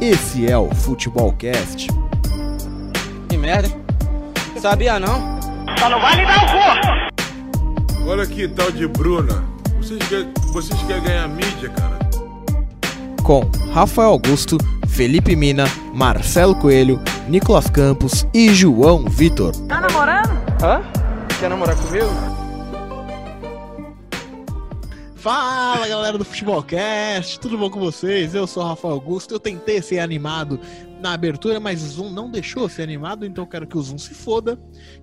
Esse é o Futebolcast. Que merda. Sabia não? Só não vai me dar o cu! Olha que tal de Bruna. Vocês querem, vocês querem ganhar mídia, cara? Com Rafael Augusto, Felipe Mina, Marcelo Coelho, Nicolas Campos e João Vitor. Tá namorando? Hã? Quer namorar comigo? Fala galera do Futebolcast, tudo bom com vocês? Eu sou o Rafael Augusto. Eu tentei ser animado na abertura, mas o Zoom não deixou ser animado, então eu quero que o Zoom se foda.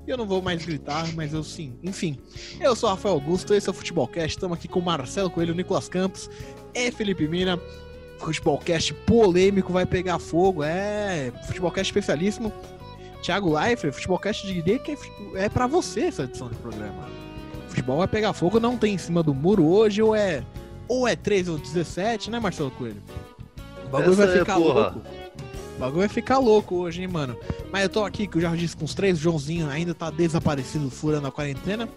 E eu não vou mais gritar, mas eu sim. Enfim, eu sou o Rafael Augusto, esse é o Futebolcast. Estamos aqui com Marcelo Coelho, Nicolas Campos e Felipe Mina. Futebolcast polêmico, vai pegar fogo. É, Futebolcast especialíssimo. Thiago Leifert, Futebolcast diria que é, é para você essa edição do programa futebol vai pegar fogo, não tem em cima do muro hoje, ou é ou é 3 ou 17, né, Marcelo Coelho? O bagulho Essa vai é, ficar porra. louco. O bagulho vai ficar louco hoje, hein, mano. Mas eu tô aqui, que eu já disse com os três, o Joãozinho ainda tá desaparecido, furando a quarentena.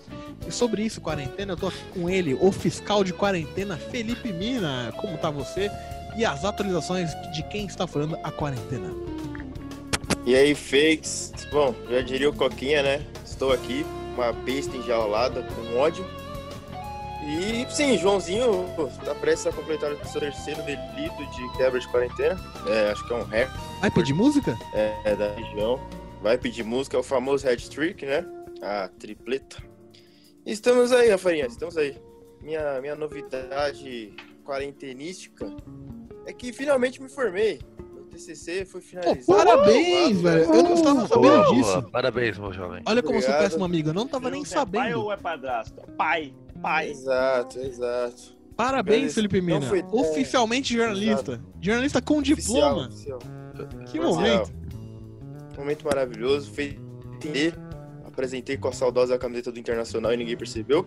E sobre isso, quarentena, eu tô aqui com ele, o fiscal de quarentena, Felipe Mina. Como tá você? E as atualizações de quem está furando a quarentena. E aí, fakes? Bom, já diria o Coquinha, né? Estou aqui, uma besta enjaulada com ódio. E sim, Joãozinho tá prestes a completar o seu terceiro delito de quebra de quarentena. É, acho que é um recorde Vai pedir música? é, da região. Vai pedir música, é o famoso head trick, né? A tripleta. Estamos aí, Rafarinha, estamos aí. Minha, minha novidade quarentenística é que finalmente me formei. TCC foi Pô, finalizado. parabéns, velho. Eu não estava sabendo Boa, disso. Parabéns, meu jovem. Olha como eu sou Obrigado. péssimo amigo, eu não tava nem Pergunta, É pai sabendo. ou é padrasto? Pai, pai. Exato, exato. Parabéns, Agradeço. Felipe Não Mina. foi- é, Oficialmente jornalista. Jornalista com diploma. Oficial, oficial. Que Oficial. momento. Momento maravilhoso. Fez entender. Apresentei com a saudosa camiseta do Internacional e ninguém percebeu.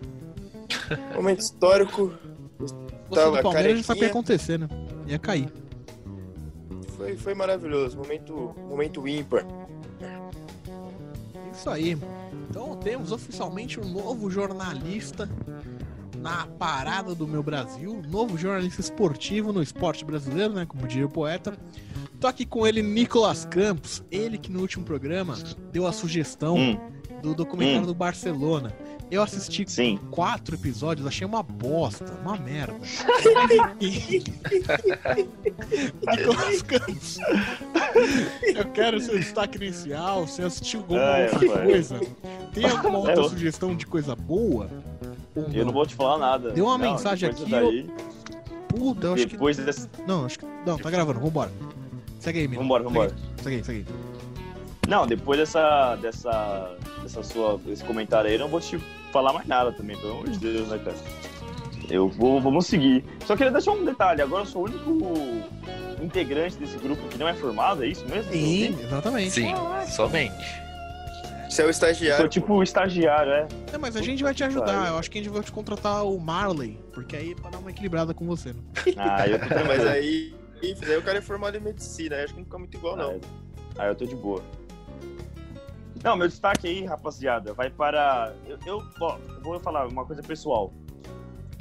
Momento histórico. Você Tava do Palmeiras já sabe o que ia carequinha. acontecer, né? Ia cair. Foi, foi maravilhoso. Momento, momento ímpar. Isso aí. Então temos oficialmente um novo jornalista na parada do meu Brasil. Novo jornalista esportivo no esporte brasileiro, né? Como diria o poeta. Tô aqui com ele, Nicolas Campos. Ele que no último programa deu a sugestão Hum, do documentário Hum. do Barcelona. Eu assisti sim. quatro episódios, achei uma bosta, uma merda. Nicolas Campos. Eu quero seu destaque inicial, você assistiu alguma Ai, outra coisa? Tem alguma outra Eu- sugestão de coisa boa? Eu não vou te falar nada. Deu uma Não, mensagem aqui, daí- Puta, eu acho que. depois desse... Não, acho que. Não, tá gravando, vambora. Segue aí, Mina. Vambora, vambora. Segue aí, segue aí. Não, depois dessa, dessa, dessa sua, desse comentário aí, eu não vou te falar mais nada também, pelo amor de Deus, né, cara? Eu vou, vamos seguir. Só queria deixar um detalhe, agora eu sou o único integrante desse grupo que não é formado, é isso mesmo? Sim, exatamente. Sim, somente. Você é o Eu estagiário. sou tipo estagiário, é. Não, mas a gente vai te ajudar. Eu acho que a gente vai te contratar o Marley, porque aí é pra dar uma equilibrada com você, né? Ah, eu. Mas aí, enfim, aí o cara é formado em medicina. aí Acho que não fica muito igual, não. Ah, eu tô de boa. Não, meu destaque aí, rapaziada, vai para. Eu, eu, ó, vou falar uma coisa pessoal.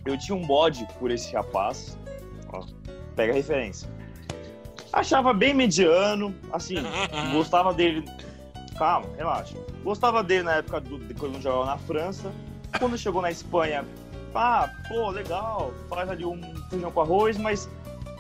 Eu tinha um bode por esse rapaz. Ó, pega a referência. Achava bem mediano, assim, gostava dele. Calma, relaxa. Gostava dele na época do, de quando jogava na França. Quando chegou na Espanha, ah, pô, legal, faz ali um feijão com arroz, mas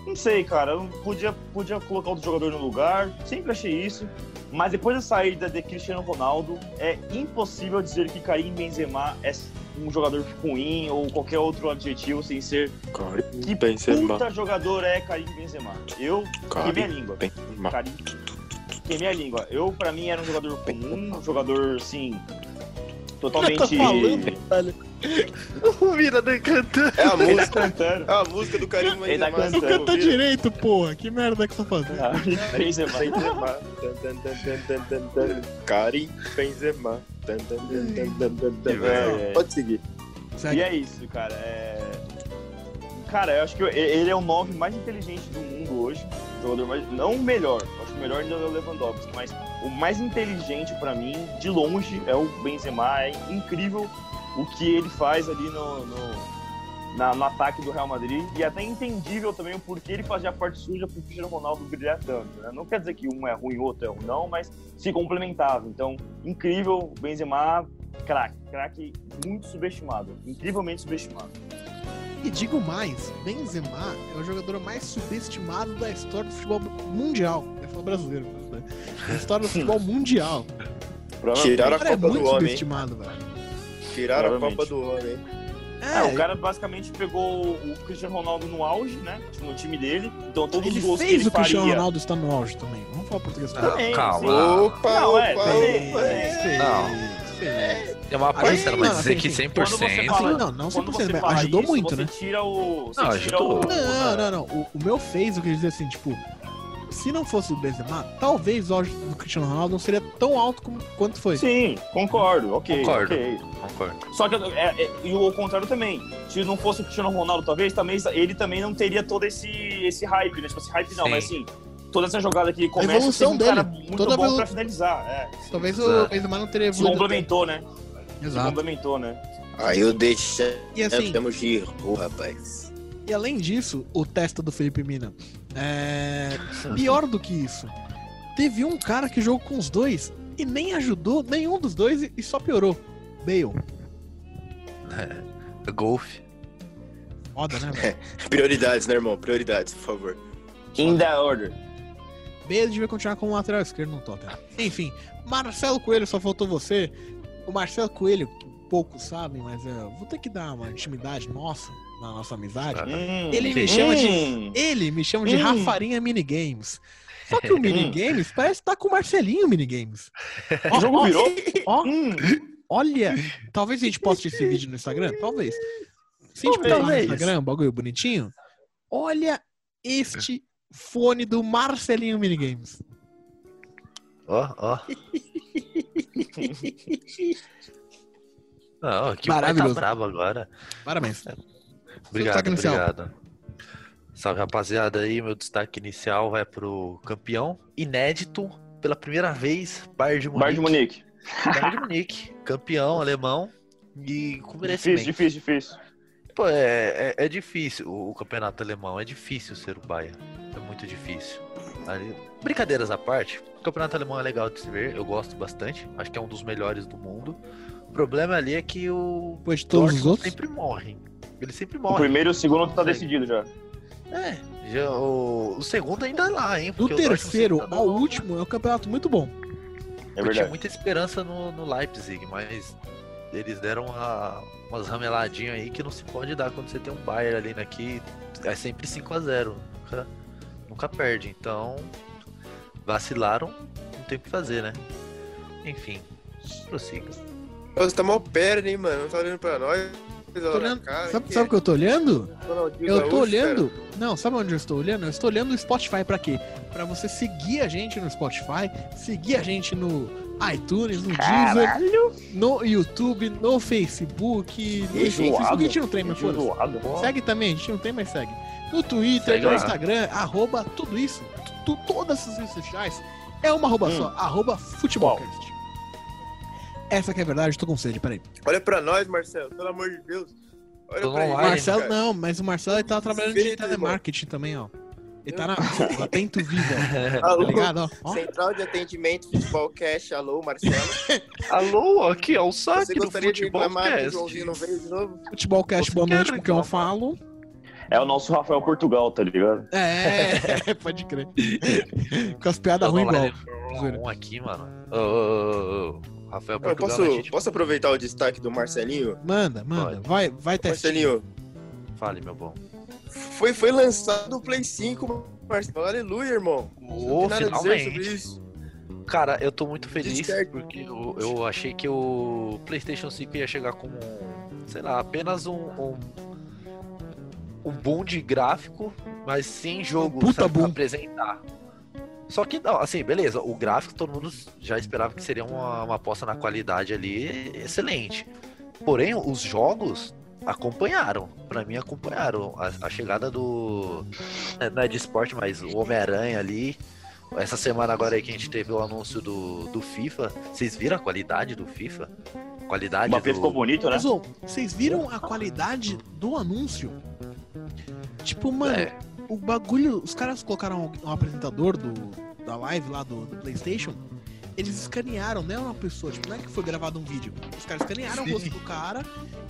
não sei, cara, eu podia, podia colocar outro jogador no lugar, sempre achei isso. Mas depois da saída de Cristiano Ronaldo, é impossível dizer que Karim Benzema é um jogador ruim ou qualquer outro adjetivo sem ser Cara, que puta jogador é Karim Benzema. Eu queimei a língua. Karim queimei a língua. Eu, pra mim, era um jogador comum, um jogador, assim, totalmente... tá falando, velho? O Mina tá cantando. É a tá música. cantando. É a música do Karim Ele tá cantando. Não canta direito, porra. Que merda que você tá fazendo? Karim Benzema. Benzema. Karim Benzema. É. Pode seguir. Segue. E é isso, cara. É... Cara, eu acho que ele é o 9 mais inteligente do mundo hoje. Jogador mais... Não o melhor. Acho que o melhor ainda é o Lewandowski. Mas o mais inteligente pra mim, de longe, é o Benzema. É incrível o que ele faz ali no, no, na- no ataque do Real Madrid e até entendível também o porquê ele fazia a parte suja pro Cristiano Ronaldo brilhar tanto. né? Não quer dizer que um é ruim e o outro é ruim, não, mas se complementava. Então, incrível, Benzema, craque, craque muito subestimado, incrivelmente subestimado. E digo mais, Benzema é o jogador mais subestimado da história do futebol mundial. É falar brasileiro, né? Da história do futebol mundial. Tiraram a cara é Copa do muito Homem. subestimado, velho. Tiraram a. Copa do Homem. É, o cara basicamente pegou o Cristiano Ronaldo no auge, né? No time dele. Então todos ele os gols que fez ele o Cristiano faria. Ronaldo estar no auge também. Vamos falar português. Ah, Também, calma. Opa, Não, é, opa, também, opa. também. Fez, Não. Fez. É uma parcela, não, mas dizer assim, que assim, 100%. Quando você fala- não, não Quando 100%, você mas ajudou isso, muito, você né? tira o. Você Não, tira ajudou. o. Não, não, não. O, o meu fez, eu queria dizer assim, tipo, se não fosse o Benzema, talvez o auge do Cristiano Ronaldo não seria tão alto como, quanto foi. Sim, concordo, ok. Concordo. ok. Concordo. Só que é, é- e o contrário também. Se não fosse o Cristiano Ronaldo, talvez, também, ele também não teria todo esse, esse hype, né? Tipo, esse hype não, Sim. mas assim, toda essa jogada que ele começa evolução tem um cara dele, muito toda a bom evolu- pra finalizar. É, Talvez o Exato. Benzema não teria se evoluído. complementou, né? tanto. Se Exato. complementou, né? Aí eu deixei. E assim, Temos giro, ô, rapaz. e além disso, o testa do Felipe Mina. É. Pior do que isso. Teve um cara que jogou com os dois e nem ajudou nenhum dos dois e- só piorou. Bale. Golfe. Foda, né, velho? Prioridades, né, irmão? Prioridades, por favor. In the order. Bale devia continuar como lateral esquerdo no Tottenham. Enfim, Marcelo Coelho, só faltou você. O Marcelo Coelho, que poucos sabem, mas é, vou ter que dar uma intimidade nossa, na nossa amizade. Hum, Ele me Hum. chama de. hum. Ele me chama de Hum. Rafarinha Minigames. Só que o Minigames parece que tá com o Marcelinho Minigames. O jogo virou? ó, Hum. olha, talvez a gente poste esse vídeo no Instagram, talvez. Se a gente no Talvez. Instagram, um bagulho bonitinho, olha este fone do Marcelinho Minigames. Ó, ó. Não, que tá Maravilhoso. brabo agora. Parabéns. Obrigado, destaque inicial. obrigado. Salve, rapaziada aí. Meu destaque inicial vai pro campeão inédito pela primeira vez, Bayern de Munique. Bayern de Munique. Bayern de Munique, campeão alemão e com merecimento. Difícil, difícil, difícil. Pô, é, é, é difícil o, o campeonato alemão, é difícil ser o Bayern. É muito difícil. Ali- brincadeiras à parte, o campeonato alemão é legal de se ver, eu gosto bastante. Acho que é um dos melhores do mundo. O problema ali é que o Depois de todos os outros. sempre morrem. Eles sempre O morrem. primeiro e o segundo tá decidido já. É, já, o, o segundo ainda é lá, hein? Do o terceiro tá ao último é um campeonato muito bom. É Eu tinha verdade. muita esperança no, no Leipzig, mas eles deram uma, umas rameladinhas aí que não se pode dar quando você tem um Bayern ali aqui. É sempre 5 a 0 nunca, nunca perde. Então, vacilaram, não tem o que fazer, né? Enfim, prossiga. Você tá mal perto, hein, mano? Não tá olhando pra nós. Tô olhando- Sabe, sabe o que eu tô olhando? Eu tô olhando. Não, sabe onde eu estou olhando? Eu estou olhando o Spotify pra quê? Pra você seguir a gente no Spotify, seguir a gente no iTunes, no Deezer, no YouTube, no Facebook, no. Facebook a gente não tem, mas foda-se. Enjoado. Segue também, a gente não tem, mas segue. No Twitter, Segue no lá. Instagram, arroba tudo isso, tu- todas essas redes sociais, é uma arroba Hum. só, arroba futebolcast. Essa que é a verdade, tô com sede, peraí. Olha pra nós, Marcelo, pelo amor de Deus. Olha Tô pra online, Marcelo, cara. não, mas o Marcelo ele tá trabalhando de irmão. telemarketing também, ó. Ele tá na Atento Vida, tá Alô, ligado? Ó. Central de Atendimento Futebol Cash, alô, Marcelo. Alô, aqui é o saque Você do futebol. Joãozinho não veio de novo? Futebol Você boa noite, com quem eu falo. É o nosso Rafael Portugal, tá ligado? É, pode crer. Com as piadas ruins igual. Um aqui, mano. Ô, ô, ô, ô. Rafael Eu Portugal, posso, a gente... posso aproveitar o destaque do Marcelinho? Manda, manda. Pode. Vai, vai testinho. Marcelinho, Fale, meu bom. foi, foi lançado o Play 5, Marcelo. Aleluia, irmão. Tem nada a dizer sobre finalmente. isso. Cara, eu tô muito feliz certo. porque eu, eu achei que o PlayStation 5 ia chegar como, sei lá, apenas um, um, um boom de gráfico, mas sem jogo puta sabe, apresentar. Só que não, assim, beleza, o gráfico todo mundo já esperava que seria uma, uma aposta na qualidade ali excelente. Porém, os jogos acompanharam. Pra mim, acompanharam. A, a chegada do. é, Não é de esporte, mas o Homem-Aranha ali. Essa semana agora aí que a gente teve o anúncio do, do FIFA. Vocês viram a qualidade do FIFA? qualidade O Mbappé do... ficou bonito, né? Mas, ô, vocês viram a qualidade do anúncio? Tipo, mano, É. o bagulho. Os caras colocaram um apresentador do, da live lá do, do PlayStation. Eles escanearam, não é uma pessoa, tipo, não é que foi gravado um vídeo. Os caras escanearam o rosto do cara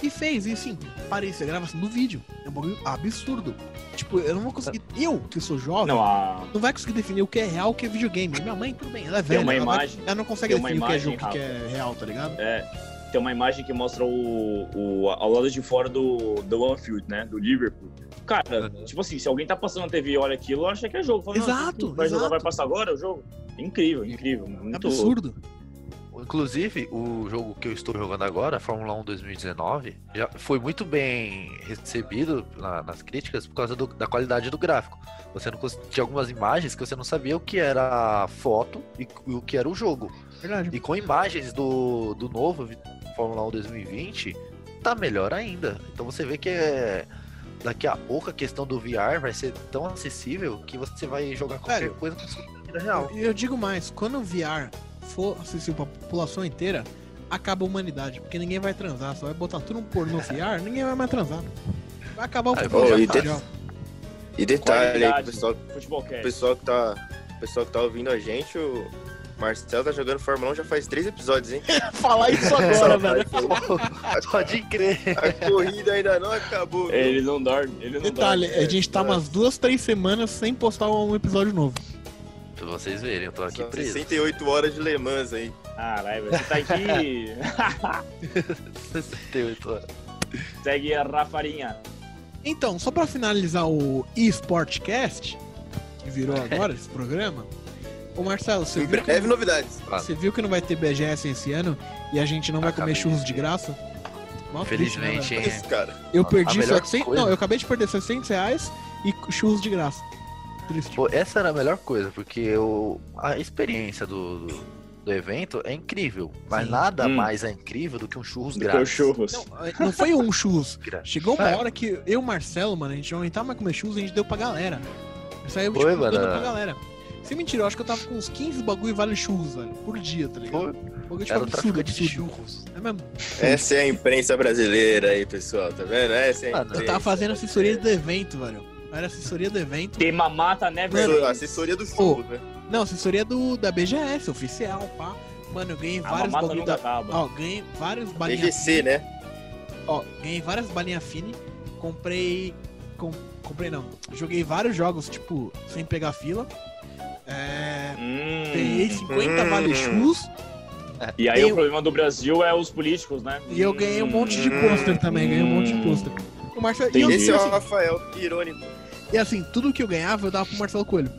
e fez. E assim, parecia a gravação do vídeo. É um bagulho absurdo. Tipo, eu não vou conseguir. Eu, que sou jovem, Não, não, a... vai conseguir definir o que é real o que é videogame. Minha mãe, tudo bem, ela é Tem velha. uma ela, vai- imagem- ela não consegue tem definir o que é imagem, jogo, o que é real, tá ligado? É, tem uma imagem que mostra o, o ao lado de fora do, do Anfield, né? Do Liverpool. Cara, tipo assim, se alguém tá passando na TV e olha aquilo, acha que é jogo. Fala, "Nossa, Exato, vai jogar, vai passar agora o jogo? Incrível, incrível. Muito Absurdo. Inclusive, o jogo que eu estou jogando agora, Fórmula 1 2019, já foi muito bem recebido na- nas críticas por causa do- da qualidade do gráfico. Você não tinha algumas imagens que você não sabia o que era foto e c- o que era o jogo. Verdade. E com imagens do, do novo Fórmula 1 2020, tá melhor ainda. Então você vê que é daqui a pouco a questão do VR vai ser tão acessível que você vai jogar qualquer Velho, coisa com sua vida real. E eu digo mais, quando o VR for acessível pra população inteira, acaba a humanidade. Porque ninguém vai transar, só vai botar tudo um pornô no VR, ninguém vai mais transar. Vai acabar o futebol e mundial. E detalhe aí, pessoal, cast. pessoal que tá. o pessoal que tá ouvindo a gente, o Marcelo tá jogando Fórmula 1 já faz três episódios, hein? Falar isso agora, velho. Pode crer. A corrida ainda não acabou. viu? Ele não dorme, ele não Detalhe, dorme. a gente tá umas duas, três semanas sem postar um episódio novo. Pra vocês verem, eu tô aqui São preso. 68 horas de Le Mans aí. Caralho, você tá aqui. 68 horas. Segue a Rafarinha. Então, só pra finalizar o eSportcast, que virou agora esse programa, ô Marcelo, você Em viu, que, breve novidades. você viu que não vai ter BGS esse ano e a gente não vai comer churros de graça? Triste, né, Felizmente, hein? Esse cara. Eu perdi melhor 700. coisa. Não, eu acabei de perder 700 reais e churros de graça. Triste. Pô, essa era a melhor coisa, porque o, a experiência do, do, do evento é incrível. Mas Sim. nada Hum. mais é incrível do que um churros Do que grátis. churros. Não, não foi um churros. Chegou uma É. hora que eu e o Marcelo, mano, a gente não aguentava mais comer churros e a gente deu pra galera. Saiu Foi, tipo, dando mano. pra galera. Sem mentira, eu acho que eu tava com uns 15 bagulho e vale churros, velho, por dia, tá ligado? Bagulho, tipo, Era um absurdo, traficante de absurdo. churros. É mesmo. Essa é a imprensa brasileira aí, pessoal, tá vendo? Essa é a Mano, imprensa. Eu tava fazendo assessoria do evento, velho. Era assessoria do evento. Tem mamata, né, velho? Assessoria do churro, né? Não, assessoria do, da BGS, oficial, pá. Mano, eu ganhei A vários bagulho da... acaba. Ó, ganhei vários balinhas BGC, né? Ó, ganhei várias balinhas fine, comprei. com- comprei não. Joguei vários jogos, tipo, sem pegar fila. É. Hum. Ganhei 50 Hum. vale chus E aí Eu- o problema do Brasil é os políticos, né? e eu ganhei um monte de Hum. pôster também, ganhei um monte de pôster. O Marcelo, e, eu, Entendi. Esse e, é o assim, Rafael, irônico. e assim, tudo que eu ganhava eu dava pro Marcelo Coelho.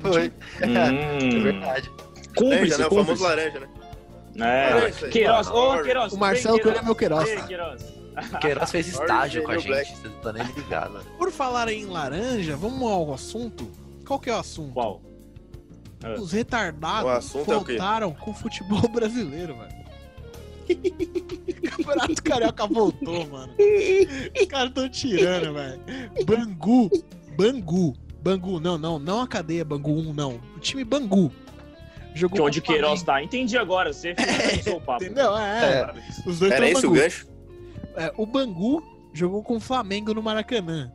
Foi. tipo, É Hum. verdade. Cúmplice, né? O famoso laranja, né? É. Laranja, Queiroz, ô Orange. Queiroz. O Marcelo Coelho é meu Queiroz. Vem, Queiroz. O Queiroz fez estágio com a gente, Black. você não tá nem ligado. Por falar em laranja, vamos ao assunto. Qual que é o assunto? Qual? Os retardados O é o voltaram com o futebol brasileiro, velho. Campeonato Carioca voltou, mano. Os caras tão tirando, velho. Bangu. Bangu. Bangu, não, não, não a cadeia Bangu 1, não. O time Bangu. Jogou Que onde o o Queiroz tá. Entendi agora. Você finalizou o papo. Entendeu? É. É. Os dois Era estão esse o Bangu. gancho? É, o Bangu jogou com o Flamengo no Maracanã.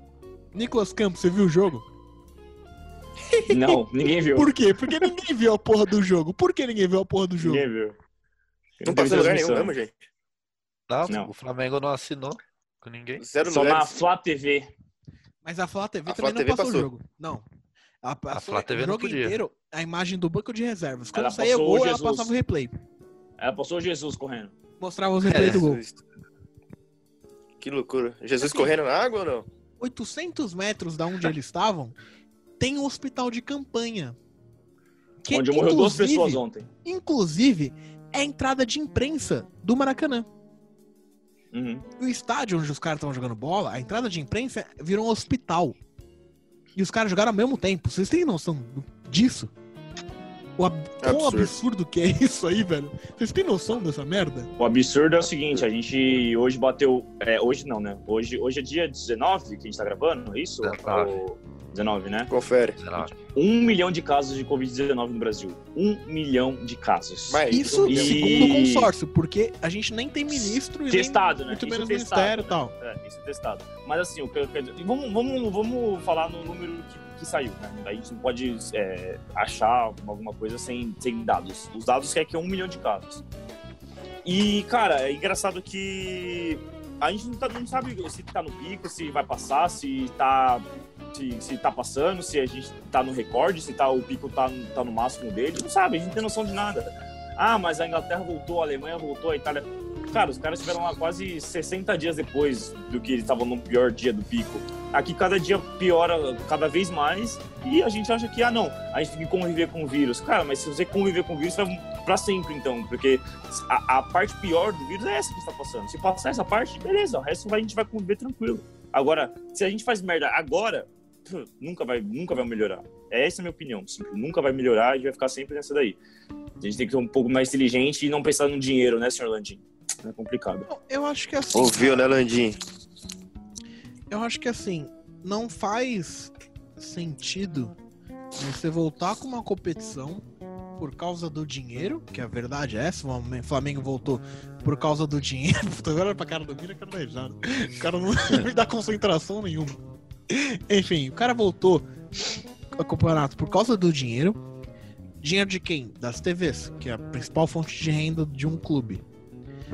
Nicolas Campos, você viu o jogo? Não, ninguém viu. Por quê? Porque ninguém viu a porra do jogo. Por que ninguém viu a porra do jogo? Ninguém viu. Não passou em lugar nenhum mesmo, gente. Não, Não. o Flamengo não assinou com ninguém. Zero Só na lugares. Flá TV. Mas a Flá TV A também Flá não TV passou, passou. o jogo. Não. Ela passou Flá TV o não jogo podia. inteiro a imagem do banco de reservas. Quando Ela saía passou gol, o ela Jesus. passava o replay. Ela passou o Jesus correndo. Mostrava os replays do gol. Jesus. Que loucura. Jesus correndo na água ou não? 800 metros da onde eles estavam, tem um hospital de campanha. Que, onde morreu duas inclusive- pessoas ontem. Inclusive, é a entrada de imprensa do Maracanã. Uhum. O estádio onde os caras estavam jogando bola, a entrada de imprensa virou um hospital. E os caras jogaram ao mesmo tempo. Vocês têm noção disso? O ab... Quão Absurdo. absurdo que é isso aí, velho? Vocês têm noção dessa merda? O absurdo é o seguinte, a gente hoje bateu. É, hoje não, né? Hoje, hoje é dia 19 que a gente tá gravando, é isso? 19. O- 19, né? Confere. Um milhão de casos de Covid-19 no Brasil. Um milhão de casos. Mas Isso E- segundo o consórcio, porque a gente nem tem ministro e Testado, nem né? muito Isso menos testado, ministério e né? tal. É, isso é testado. Mas assim, o que eu quero dizer- vamos, vamos, vamos falar no número que, que saiu, né? A gente não pode é, achar alguma coisa sem, sem dados. Os dados quer que é um milhão de casos. E, cara, é engraçado que a gente não, tá- não sabe se tá no pico, se vai passar, se tá, se, se tá passando, se a gente tá no recorde, se tá, o pico tá, tá no máximo dele. Não sabe, a gente não tem noção de nada. Ah, mas a Inglaterra voltou, a Alemanha voltou, a Itália. Cara, os caras estiveram lá quase 60 dias depois do que eles estavam no pior dia do pico. Aqui cada dia piora cada vez mais e a gente acha que, ah, não, a gente tem que conviver com o vírus. Cara, mas se você conviver com o vírus, vai pra sempre, então, porque a, a parte pior do vírus é essa que está passando. Se passar essa parte, beleza, o resto a gente vai conviver tranquilo. Agora, se a gente faz merda agora, nunca vai, nunca vai melhorar. Essa é a minha opinião. simples. Nunca vai melhorar, a gente vai ficar sempre nessa daí. A gente tem que ser um pouco mais inteligente e não pensar no dinheiro, né, senhor Landim? É complicado. Eu acho que assim. Ouviu, né, Landim? Eu acho que assim, não faz sentido você voltar com uma competição por causa do dinheiro, que a verdade é essa, o Flamengo voltou por causa do dinheiro. Puta, agora pra cara do Mira, cara da risada. O cara não me dá concentração nenhuma. Enfim, o cara voltou ao campeonato por causa do dinheiro. Dinheiro de quem? Das TVs, que é a principal fonte de renda de um clube.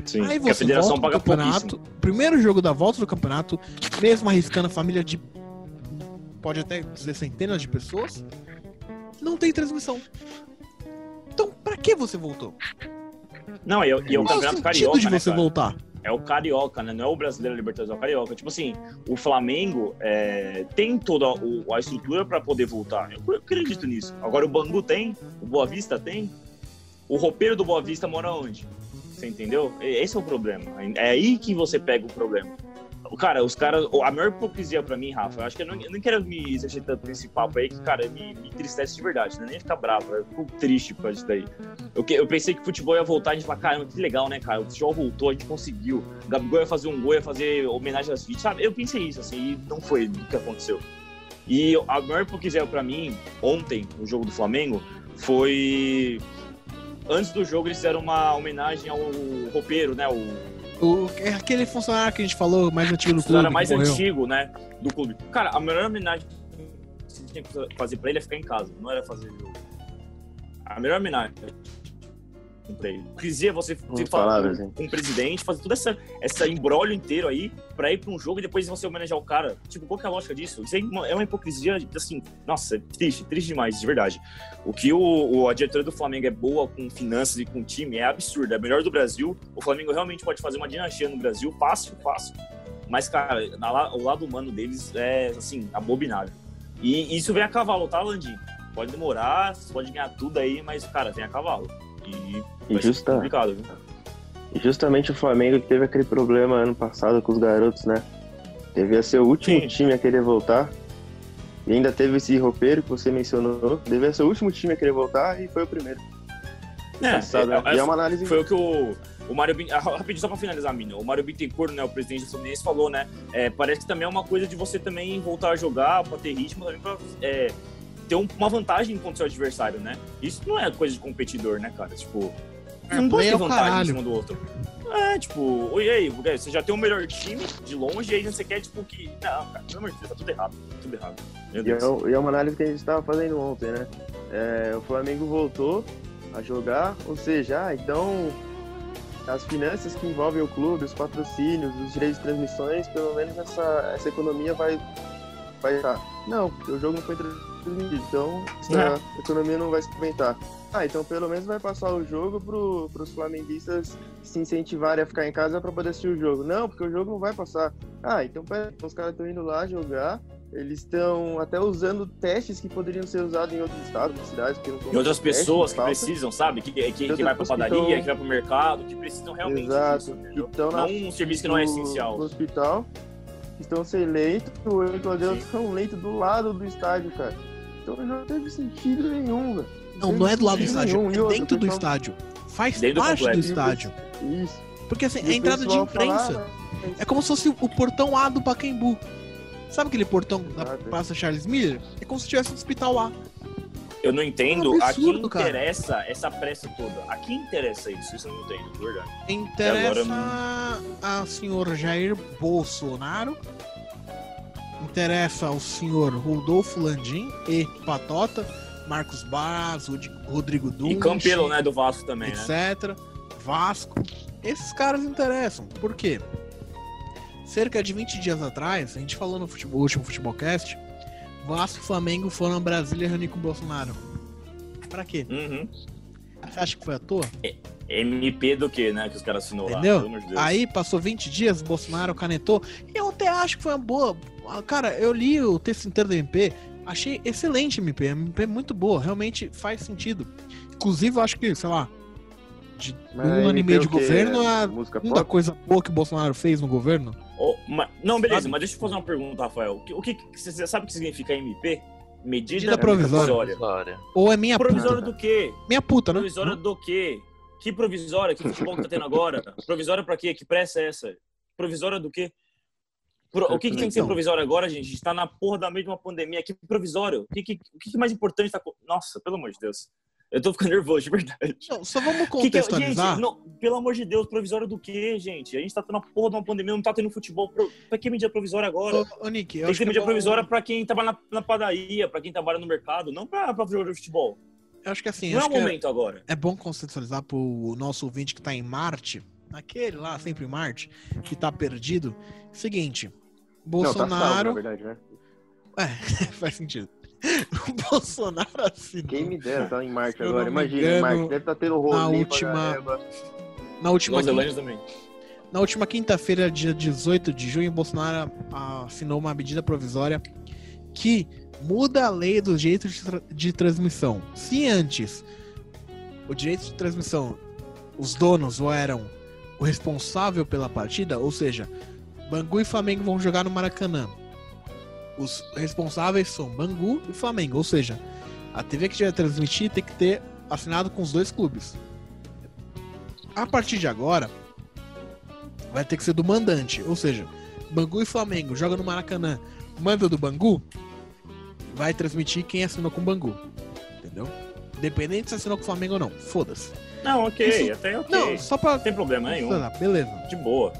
Sim, Aí você federação volta paga pro campeonato, primeiro jogo da volta do campeonato, mesmo arriscando a família de pode até dizer centenas de pessoas, não tem transmissão. Então, pra que você voltou? Não, e é, e é o Qual campeonato carioca, de né, você cara? voltar? É o carioca, né? Não é o brasileiro Libertadores, é o carioca. Tipo assim, o Flamengo é, tem toda o- a estrutura pra poder voltar. Eu acredito nisso. Agora o Bangu tem, o Boa Vista tem. O roupeiro do Boa Vista mora onde? Você entendeu? Esse é o problema. É aí que você pega o problema. O Cara, os caras. A maior hipocrisia pra mim, Rafa, eu acho que eu não, eu não quero me exercer tanto nesse papo aí, que, cara, me, me entristece de verdade, não é nem ficar bravo, eu fico triste por disso daí. Eu, eu pensei que o futebol ia voltar, a gente fala, caramba, que legal, né, cara? O futebol voltou, a gente conseguiu. O Gabigol ia fazer um gol, ia fazer homenagem às vítimas, sabe? Eu pensei isso, assim, e não foi o que aconteceu. E a maior hipocrisia pra mim, ontem, no jogo do Flamengo, foi. Antes do jogo, eles fizeram uma homenagem ao roupeiro, né? O O, é aquele funcionário que a gente falou, mais antigo do clube, era mais antigo, né? Do clube. Cara, a melhor homenagem que você tinha que fazer pra ele é ficar em casa, não era fazer jogo. A melhor homenagem Quisia você você falar palavras, com, com o presidente, fazer todo essa, essa embrólio inteiro aí pra ir pra um jogo e depois você homenagear o cara. Tipo, qual que é a lógica disso? Isso aí é uma- é uma hipocrisia, assim, nossa, triste, triste demais, de verdade. O que o, o- a diretoria do Flamengo é boa com finanças e com time é absurdo, é a melhor do Brasil. O Flamengo realmente pode fazer uma dinastia no Brasil, fácil, fácil. Mas, cara, na o lado humano deles é, assim, abominável. E isso vem a cavalo, tá, Landim? Pode demorar, você pode ganhar tudo aí, mas, cara, vem a cavalo. E E justa- complicado, viu? E justamente o Flamengo que teve aquele problema ano passado com os garotos, né? Devia ser o último Sim. time a querer voltar. E ainda teve esse roupeiro que você mencionou. Devia ser o último time a querer voltar e foi o primeiro. Né? é, e é uma análise. Foi o que o, o Mário Bin- ah, Rapidinho, só pra finalizar, Mina. O Mário Bittencourt, né, o presidente do Fluminense, falou, né? é, parece que também é uma coisa de você também voltar a jogar, pra ter ritmo, também pra é, ter um- uma vantagem contra o seu adversário, né? Isso não é coisa de competidor, né, cara? Tipo, É, não pode play ter é o vantagem em cima do outro. É, tipo, e aí, você já tem o melhor time de longe e aí você quer, tipo, que. Não, cara, pelo amor de Deus, tá tudo errado. Tudo errado. Meu E é, Deus. e é uma análise que a gente estava fazendo ontem, né? É, o Flamengo voltou a jogar, ou seja, ah, então as finanças que envolvem o clube, os patrocínios, os direitos de transmissões, pelo menos essa, essa economia vai vai estar. Não, porque o jogo não foi transmitido, então essa economia não vai se aumentar. Ah, então pelo menos vai passar o jogo pro, pros flamenguistas se incentivarem a ficar em casa para poder assistir o jogo. Não, porque o jogo não vai passar. Ah, então pera, os caras estão indo lá jogar, eles estão até usando testes que poderiam ser usados em outros estados, cidades que não outras pessoas que precisam, sabe? Que, que, que, outras vai que padaria, tão- que vai pro mercado, que precisam realmente Exato. disso, Que estão na Não um serviço que não é essencial. No hospital, que estão sem leito, o Equador tem um leito do lado do estádio, cara. Então não teve sentido nenhum, velho. Não, não é do lado do estádio, é dentro do estádio. Faz Dentro do parte do complexo. estádio. Isso. Porque assim, E é a entrada de imprensa. fala, "Ah, mas É como se fosse o portão A do Pacaembu. Sabe aquele portão da. Praça Charles Miller? É como se tivesse um hospital lá. Eu não entendo É um a absurdo, quem cara. interessa essa pressa toda. A quem interessa isso? Isso eu não entendo, de verdade. Interessa agora, ao senhor Jair Bolsonaro. Interessa ao senhor Rodolfo Landim e Patota, Marcos Braz, Rod- Rodrigo E Dunch, Campelo, né, do Vasco também, né? etc. Vasco. Esses caras interessam. Por quê? Cerca de 20 dias atrás, a gente falou no futebol, último Futebolcast, Vasco e Flamengo foram a Brasília reunir com o Bolsonaro. Pra quê? Uhum. Você acha que foi à toa? MP do que, né, que os caras assinou Entendeu? lá. De Deus. Aí passou 20 dias, Bolsonaro canetou. E eu até acho que foi uma boa. Cara, eu li o texto inteiro do MP, achei excelente MP. MP muito boa, realmente faz sentido. Inclusive, eu acho que, sei lá, de Mas um ano e meio de governo, a Música segunda pop? coisa boa que o Bolsonaro fez no governo. Ô, ma- Não, beleza, Sabe? mas deixa eu fazer uma pergunta, Rafael. O que, o que você sabe o que significa MP? Medida, Medida provisória. Provisória. Ou é minha Provisória puta? do quê? Minha puta, né? Provisória do quê? Que provisória? Que futebol que tá tendo agora? Provisória pra quê? Que pressa é essa? Provisória do quê? Pro- o que, que tem que ser provisório agora, gente? A gente tá na porra da mesma pandemia. Que provisório? O que, que, o que mais importante tá. Nossa, pelo amor de Deus. Eu tô ficando nervoso, de verdade. Não, só vamos Que que é- contextualizar. gente, não, pelo amor de Deus, provisório do quê, gente? A gente tá tendo uma porra de uma pandemia, não tá tendo futebol. Pro... Pra que medida provisória agora? Ô, ô, Nick, eu Tem que ter é medida bom- provisória pra quem trabalha na, na padaria, pra quem trabalha no mercado, não pra, pra jogador de futebol. Eu acho que assim, não é o é- momento agora. é bom contextualizar pro nosso ouvinte que tá em Marte, aquele lá, sempre em Marte, que tá perdido. Seguinte, Não, tá salvo, Bolsonaro. na verdade, né? É, faz sentido. O Bolsonaro assinou. Quem me dera tá em Marte agora. Imagina, engano, Marte. Deve estar tendo rolê na última-. Na última, também. na última quinta-feira, dia 18 de junho, Bolsonaro assinou uma medida provisória que muda a lei dos direitos de, tra- de transmissão. Se antes o direito de transmissão, os donos ou eram o responsável pela partida, ou seja, Bangu e Flamengo vão jogar no Maracanã. Os responsáveis são Bangu e Flamengo, ou seja, a TV que tiver transmitir tem que ter assinado com os dois clubes. A partir de agora, vai ter que ser do mandante, ou seja, Bangu e Flamengo jogam no Maracanã, manda do Bangu, vai transmitir quem assinou com o Bangu. Entendeu? Independente se assinou com o Flamengo ou não, foda-se. Não, ok, Isso- até ok. Não, só pra. Não tem problema nenhum. Beleza. De boa.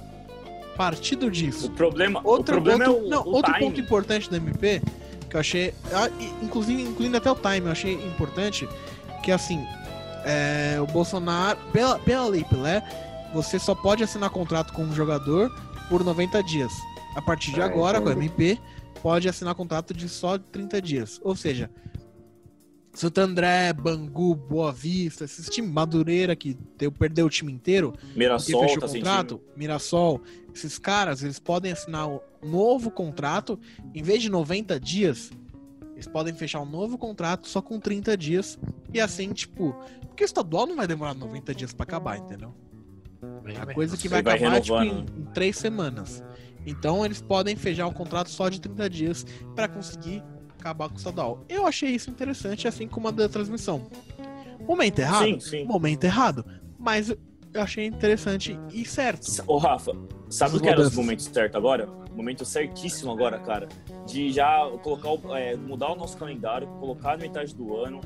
Partido disso. O problema, o Outro, problema outro, é o, não, o outro timing. ponto importante do MP, que eu achei, ah, inclusive incluindo até o time, eu achei importante, que assim, é, o Bolsonaro, pela, pela lei Pelé, você só pode assinar contrato com um jogador por 90 dias. A partir de Ah, agora, com o entendi. MP, pode assinar contrato de só 30 dias. Ou seja, Santo André, Bangu, Boa Vista, esses times, Madureira, que deu, perdeu o time inteiro, Mirassol fechou tá o contrato, Mirassol, esses caras, eles podem assinar um novo contrato, em vez de 90 dias, eles podem fechar um novo contrato só com 30 dias, e assim, tipo, porque o estadual não vai demorar 90 dias pra acabar, entendeu? É a coisa que vai vai acabar, tipo, em, em três semanas. Então, eles podem fechar um contrato só de 30 dias pra conseguir acabar com o estadual. Eu achei isso interessante, assim como a da transmissão. Momento errado? Sim, sim. Momento errado, mas eu achei interessante e certo. Ô, Rafa, sabe o que era o momento certo agora? Momento certíssimo agora, cara. De já colocar o- é, mudar o nosso calendário, colocar a metade do ano,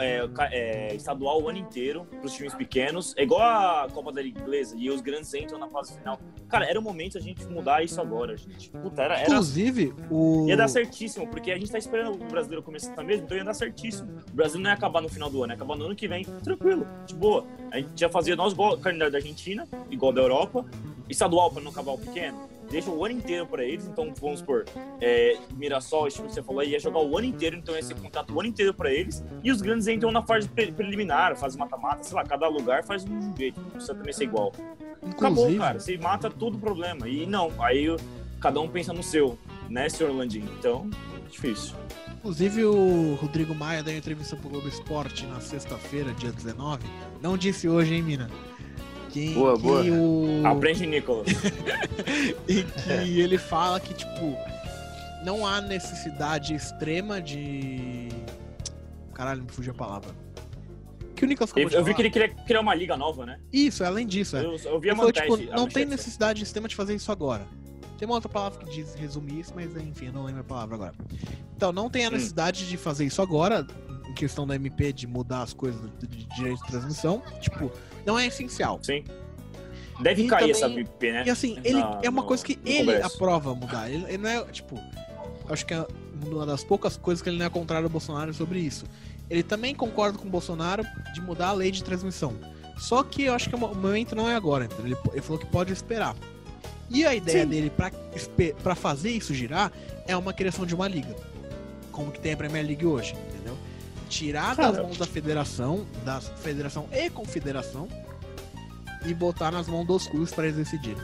é, é, estadual o ano inteiro para os times pequenos. É igual a Copa da Liga Inglesa e os grandes entram na fase final. Cara, era o momento a gente mudar isso agora, gente. Puta, era, era Inclusive, o. Ia dar certíssimo, porque a gente tá esperando o brasileiro começar mesmo, então ia dar certíssimo. O Brasil não ia acabar no final do ano, ia acabar no ano que vem, tranquilo, de boa. A gente já fazia nós igual o calendário da Argentina, igual da Europa, estadual pra não acabar o pequeno. Deixa o ano inteiro pra eles, então vamos supor, é, Mirassol, esse time que você falou, ia jogar o ano inteiro, então ia ser contrato o ano inteiro pra eles, e os grandes entram na fase pre- preliminar, fase mata-mata, sei lá, cada lugar faz um jeito, não precisa também ser igual. Acabou, Inclusive, cara. Você mata todo o problema. E não, aí cada um pensa no seu, né, senhor Landim? Então, difícil. inclusive, o Rodrigo Maia deu entrevista pro Globo Esporte na sexta-feira, dia 19. Não disse hoje, hein, Mina? Que, Boa, que boa. O... Aprende, Nicolas. e que ele fala que, tipo, não há necessidade extrema de. Caralho, me fugiu a palavra. Que o Nicolas acabou Eu, de eu vi falar. que ele queria criar uma liga nova, né? Isso, além disso, é. Eu, eu vi a falou, tipo, a não tem necessidade extrema de fazer isso agora. Tem uma outra palavra que diz resumir isso, mas enfim, eu não lembro a palavra agora. Então, não tem a necessidade de fazer isso agora, em questão da MP, de mudar as coisas de de direito de transmissão. Tipo, não é essencial. Sim. Deve E cair também- essa MP, né? E assim, ele Na- é uma no- coisa que ele Congresso. aprova mudar. Ele, ele não é, tipo, acho que é uma das poucas coisas que ele não é contrário ao Bolsonaro sobre isso. Ele também concorda com o Bolsonaro de mudar a lei de transmissão. Só que eu acho que o mo- o momento não é agora, entendeu? Ele, ele falou que pode esperar. E a ideia Sim. dele pra fazer isso girar é uma criação de uma liga. Como que tem a Premier League hoje, entendeu? Tirar das mãos da federação, da federação e confederação, e botar nas mãos dos clubes para eles decidirem.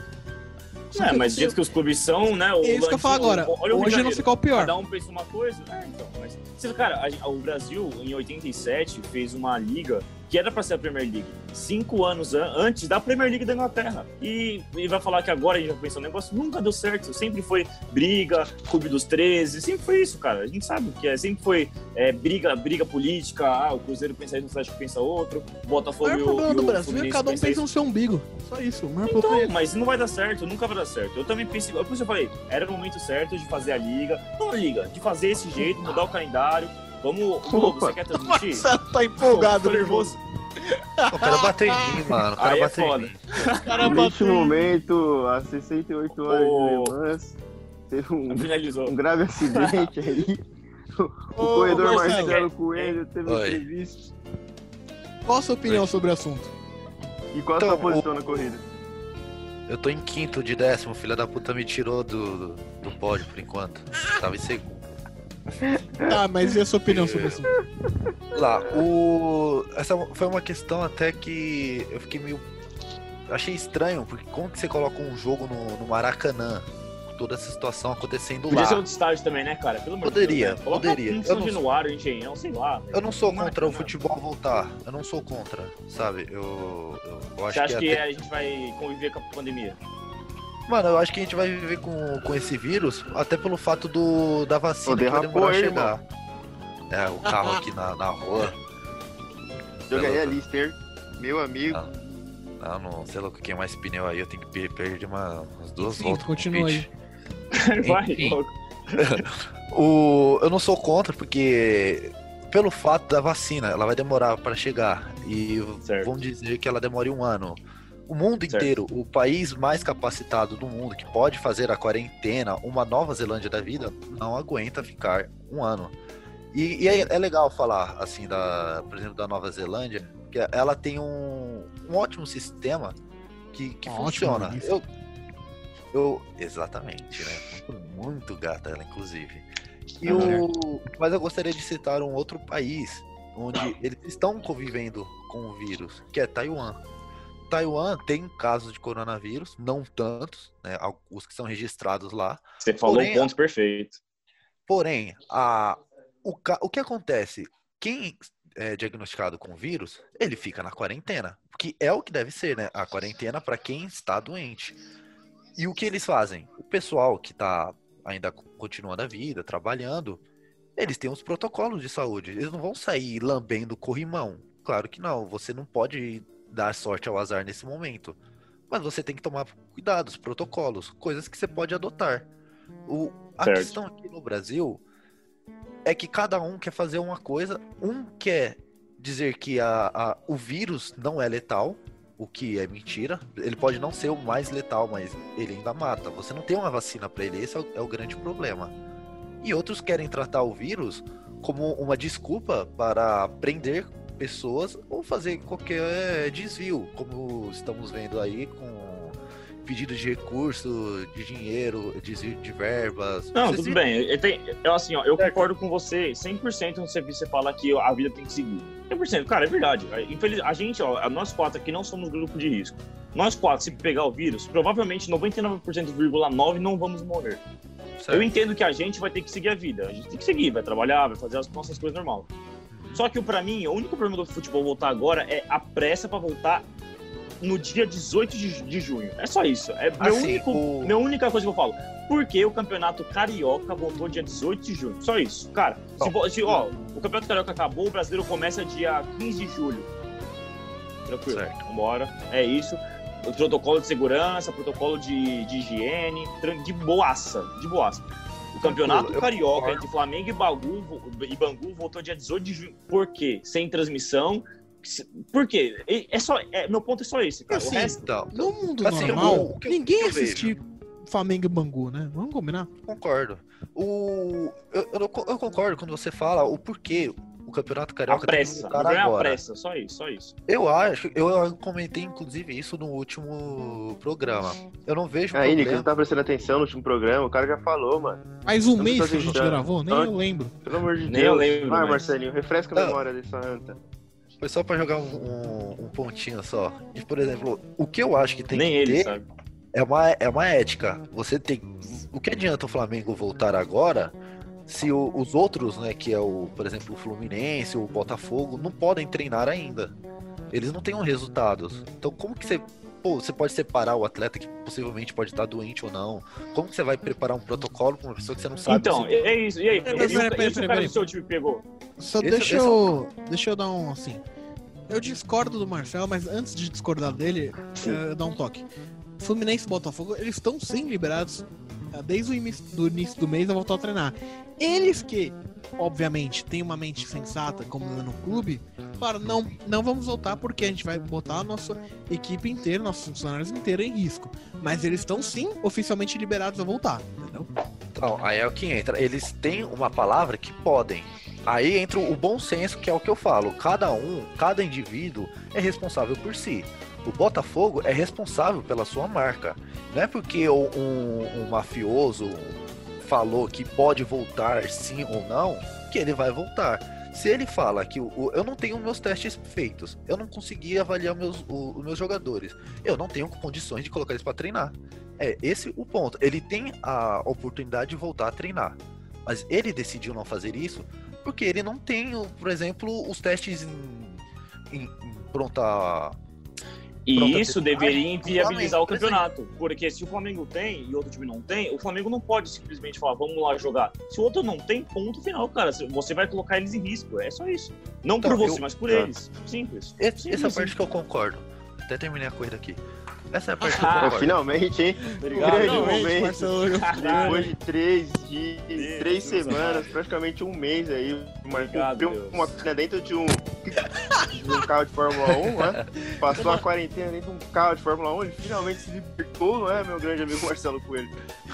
Só É, que mas jeito que os clubes são, né? o é isso que eu falo agora. olha o Hoje não qual é o pior. Cada um pensa uma coisa. É, então. Mas, cara, a- o Brasil, em 87, fez uma liga que era pra ser a Premier League. Cinco anos an- antes da Premier League da Inglaterra. E, e vai falar que agora a gente vai pensar um negócio. Nunca deu certo. Sempre foi briga, clube dos 13. Sempre foi isso, cara. A gente sabe o que é. Sempre foi é, briga, briga política. Ah, o Cruzeiro pensa isso, o Atlético pensa outro. O Botafogo maior e o, problema do Brasil é cada um pensa no seu umbigo. Só isso. O maior problema é Então, esse. mas não vai dar certo, nunca vai dar certo. Eu também pensei, por isso eu falei, era o momento certo de fazer a liga, não a liga, de fazer esse jeito, mudar o calendário. Vamos, Globo, você quer transmitir? Marcelo tá empolgado, nervoso. O cara bateu em mim, mano. O cara Aí é bateu foda. em mim. cara Neste momento, às 68 horas Ô. de Le Mans, teve um, Finalizou. um grave acidente aí. O, o Ô, corredor Marcelo. Marcelo Coelho teve Oi. entrevista. Qual a sua opinião sobre o assunto? E qual a Então, sua posição na corrida? Eu tô em quinto de décimo, filha da puta me tirou do, do, do pódio por enquanto. Tava em segundo. Tá, mas e a sua opinião sobre o assunto? Lá, o. Essa foi uma questão até que eu fiquei meio. Achei estranho, porque como que você coloca um jogo no, no Maracanã? com Toda essa situação acontecendo Podia ser lá. outro estádio também, né, cara? Pelo Poderia, de Deus. né? Poderia. Um Eu não- Januário, Engenhão, sei lá. Eu não sou contra o futebol voltar. Eu não sou contra, sabe? Eu, eu, eu acho Você acha que até- a gente vai conviver com a pandemia? Mano, eu acho que a gente vai viver com, com esse vírus, até pelo fato do, da vacina que vai demorar a aí, chegar. É, o carro aqui na, na rua. Jogaria louco. Lister, meu amigo. Ah. Não, não sei lá o que é mais pneu aí, eu tenho que per- perder uma, umas duas Sim, voltas. continua pitch. Vai, louco. O, eu não sou contra, porque pelo fato da vacina, ela vai demorar para chegar. E Certo. vamos dizer que ela demore um ano. O mundo Certo. inteiro, o país mais capacitado do mundo, que pode fazer a quarentena, uma Nova Zelândia da vida, não aguenta ficar um ano. E, e é, é legal falar, assim, da, por exemplo, da Nova Zelândia, que ela tem um, um ótimo sistema que, que Ótimo, funciona. Eu, eu, exatamente, né? Muito, muito gata ela, inclusive. E o, mas eu gostaria de citar um outro país onde eles estão convivendo com o vírus, que é Taiwan. Taiwan tem casos de coronavírus, não tantos, né? Os que são registrados lá. Você falou Porém, o ponto perfeito. Porém, a, o, o que acontece? Quem é diagnosticado com vírus, ele fica na quarentena. Que é o que deve ser, né? A quarentena para quem está doente. E o que eles fazem? O pessoal que está ainda continuando a vida, trabalhando, eles têm os protocolos de saúde. Eles não vão sair lambendo corrimão. Claro que não. Você não pode dar sorte ao azar nesse momento. Mas você tem que tomar cuidado, os protocolos, coisas que você pode adotar. O, a Certo. questão aqui no Brasil é que cada um quer fazer uma coisa. Um quer dizer que a, a- o vírus não é letal, o que é mentira. Ele pode não ser o mais letal, mas ele ainda mata. Você não tem uma vacina para ele, esse é o, é o grande problema. E outros querem tratar o vírus como uma desculpa para prender pessoas ou fazer qualquer desvio, como estamos vendo aí com pedidos de recurso, de dinheiro, desvio de verbas. Não, Vocês tudo viram? bem. Eu, tenho- eu, assim, ó, eu concordo com você 100% no que você fala que a vida tem que seguir. 100%, cara, é verdade. Infeliz, a gente, ó, nós quatro aqui não somos grupo de risco. Nós quatro, se pegar o vírus, provavelmente 99,9% não vamos morrer. Certo. Eu entendo que a gente vai ter que seguir a vida. A gente tem que seguir, vai trabalhar, vai fazer as nossas coisas normal. Só que pra mim, o único problema do futebol voltar agora é a pressa pra voltar no dia 18 de, de junho. É só isso. É meu Assim, único, o- minha única coisa que eu falo. Por que o campeonato carioca voltou dia 18 de junho? Só isso. Cara, se, se, ó, o campeonato carioca acabou, o brasileiro começa dia 15 de julho. Tranquilo. Certo. Vambora. É isso. o protocolo de segurança, protocolo de, de higiene, de boaça, de boaça. O campeonato eu carioca concordo. entre Flamengo e Bangu, vo- e Bangu voltou dia 18 de junho. Por quê? Sem transmissão. Por quê? É só, é- meu ponto é só esse, cara. Assim, o resto, Então, No mundo Assim, normal, o que eu- ninguém eu assiste Flamengo e Bangu, né? Vamos combinar? concordo. O, eu, eu, eu concordo quando você fala o porquê o Campeonato a Carioca tem que pressa. O problema é a agora. pressa, só isso, só isso. Eu acho, eu comentei inclusive isso no último programa. Eu não vejo Aí, Nico, não tá prestando atenção no último programa, o cara já falou, mano. Faz um mês que a gente gravou, nem eu lembro. Pelo amor de Nem Deus. eu lembro, Vai, mas- Marcelinho, refresca a memória dessa anta. Foi só pra jogar um, um- um pontinho só. E, por exemplo, o que eu acho que tem Nem que ele, ter sabe? é uma, é uma ética. Você tem. O que adianta o Flamengo voltar agora se o- os outros, né, que é o, por exemplo, o Fluminense, o Botafogo, não podem treinar ainda? Eles não têm um resultados. Então, como que você. Pô, você pode separar o atleta que possivelmente pode estar doente ou não? Como que você vai preparar um protocolo pra uma pessoa que você não sabe? Então, se- é isso. E aí? O peraí, cara peraí. do seu time pegou? Só Esse- deixa esse é eu. Deixa eu dar um assim. Eu discordo do Marcelo, mas antes de discordar dele, eh, dar um toque. Fluminense e Botafogo, eles estão sim liberados desde o início do, início do mês a voltar a treinar. Eles que, obviamente, têm uma mente sensata, como no clube, falaram, não, não vamos voltar porque a gente vai botar a nossa equipe inteira, nossos funcionários inteiros em risco. Mas eles estão sim oficialmente liberados a voltar, entendeu? Então, aí é o que entra. Eles têm uma palavra que podem. Aí entra o bom senso, que é o que eu falo. Cada um, cada indivíduo é responsável por si. O Botafogo é responsável pela sua marca. Não é porque um, um mafioso falou que pode voltar sim ou não, que ele vai voltar. Se ele fala que o, o- eu não tenho meus testes feitos, eu não consegui avaliar meus, os meus jogadores, eu não tenho condições de colocar eles para treinar. É esse o ponto. Ele tem a oportunidade de voltar a treinar, mas ele decidiu não fazer isso porque ele não tem, por exemplo, os testes em, em- em pronta. E Pronto, isso deveria inviabilizar o por campeonato. Porque se o Flamengo tem e outro time não tem, o Flamengo não pode simplesmente falar, vamos lá jogar. Se o outro não tem, ponto final, cara. Você vai colocar eles em risco. É só isso. Não Então, por você, eu- mas por Tá. eles. Simples. Simples, essa parte sim. que eu concordo. Até terminei a corrida aqui. Essa é a parte que eu Ah, concordo. finalmente, hein? Obrigado. Grande Finalmente, momento. Marcelo. Depois de três dias, Deus, três Deus semanas, praticamente um mês aí, o cumpriu Deus. uma piscina dentro de um, de um carro de Fórmula 1, né? Passou a quarentena dentro de um carro de Fórmula 1, ele finalmente se libertou, não é, meu grande amigo Marcelo Coelho?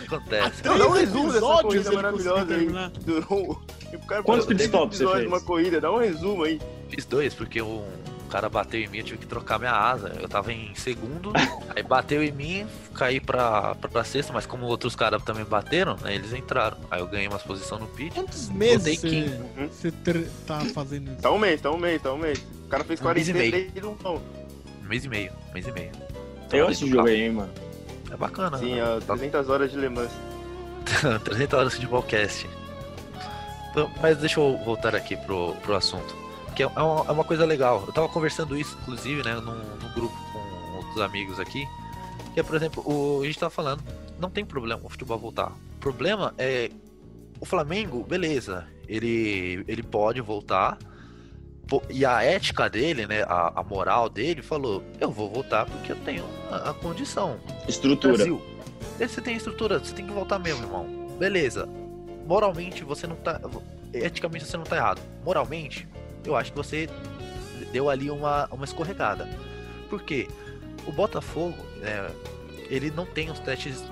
Acontece. Dá um resumo dessa corrida maravilhosa aí. Durou. Quantos passou pit 10 stops você fez? numa corrida, dá um resumo aí. Fiz dois, porque um cara bateu em mim, eu tive que trocar minha asa. Eu tava em segundo, aí bateu em mim, caí pra, pra, pra sexta, mas como outros caras também bateram, né, eles entraram. Aí eu ganhei umas posições no pit. Quantos meses você. Uhum. tá fazendo isso? Tá um mês, tá um mês, tá um mês. O cara fez Um mês e quarentena meio. desde um. Um mês e meio, um mês e meio. Eu Tava esse jogo aí, hein, mano. É bacana. Sim, né? ó, Tá 300 horas de Le Mans. 300 horas de podcast. Então, mas deixa eu voltar aqui pro, pro assunto. Que é uma, é uma coisa legal. Eu tava conversando isso, inclusive, né, num, num grupo com outros amigos aqui. Que é, por exemplo, o, a gente tava falando, não tem problema o futebol voltar. O problema é o Flamengo, beleza, ele, ele pode voltar. E a ética dele, né, a, a moral dele, falou: eu vou voltar porque eu tenho a, a condição. Estrutura. Brasil. Se você tem estrutura, você tem que voltar mesmo, irmão. Beleza. Moralmente você não tá. Eticamente você não tá errado. Moralmente, eu acho que você deu ali uma, uma escorregada. Por quê? O Botafogo, né, ele não tem os testes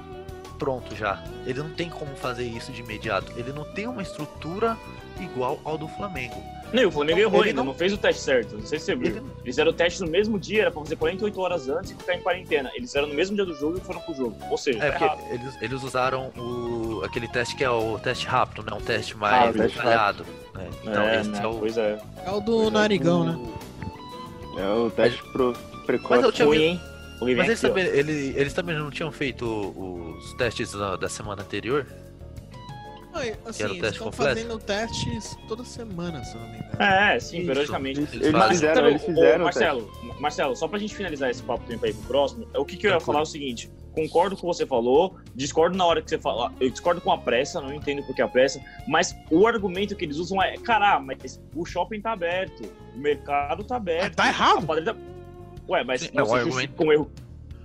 prontos já. Ele não tem como fazer isso de imediato. Ele não tem uma estrutura igual ao do Flamengo. Não, o Flamengo Então, errou ele ainda, não... não- fez o teste certo. Não sei se você viu. Ele- Eles fizeram o teste no mesmo dia, era pra fazer 48 horas antes e ficar em quarentena. Eles fizeram no mesmo dia do jogo e foram pro jogo. Ou seja, É, tá porque errado. eles, eles usaram o, aquele teste que é o teste rápido, né? Um teste mais detalhado. Então, é, esse né? é o. Pois é. É o do narigão, né? É o teste pro Mas precoce. eu tinha Ruim, hein? Ruim, Mas eles também, ele- eles também não tinham feito os testes da, da semana anterior? Assim, era o eles estão completo? fazendo testes toda semana, se eu não me engano. É, sim, Isso. periodicamente. Eles, Eles eles fizeram, eles fizeram. Marcelo, Marcelo, só pra gente finalizar esse papo tempo aí pro próximo, o que, que eu ia falar é o seguinte: concordo com o que você falou, discordo na hora que você fala, eu discordo com a pressa, não entendo por que a pressa, mas o argumento que eles usam é: cará, mas o shopping tá aberto, o mercado tá aberto. Ah, tá errado. a padaria tá- Ué, mas Sim, não é se argumento. justifica um erro.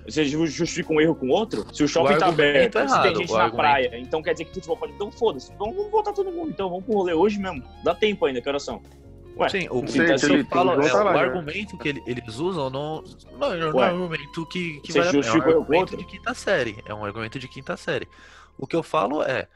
Você ju- justifica um erro com outro? Se o shopping O tá argumento aberto, é se tem errado, gente na argumento. praia, então quer dizer que futebol pode. Então foda-se. Então vamos voltar todo mundo. Então vamos pro rolê hoje mesmo. Dá tempo ainda, que horas são? Ué, Sim, o, Sim, o tá que eu certo, falo vamos é, falar, o né? argumento que ele- eles usam não, não, não é um argumento que, que vale a pena, é um argumento de quinta série. É um argumento de quinta série. O que eu falo é,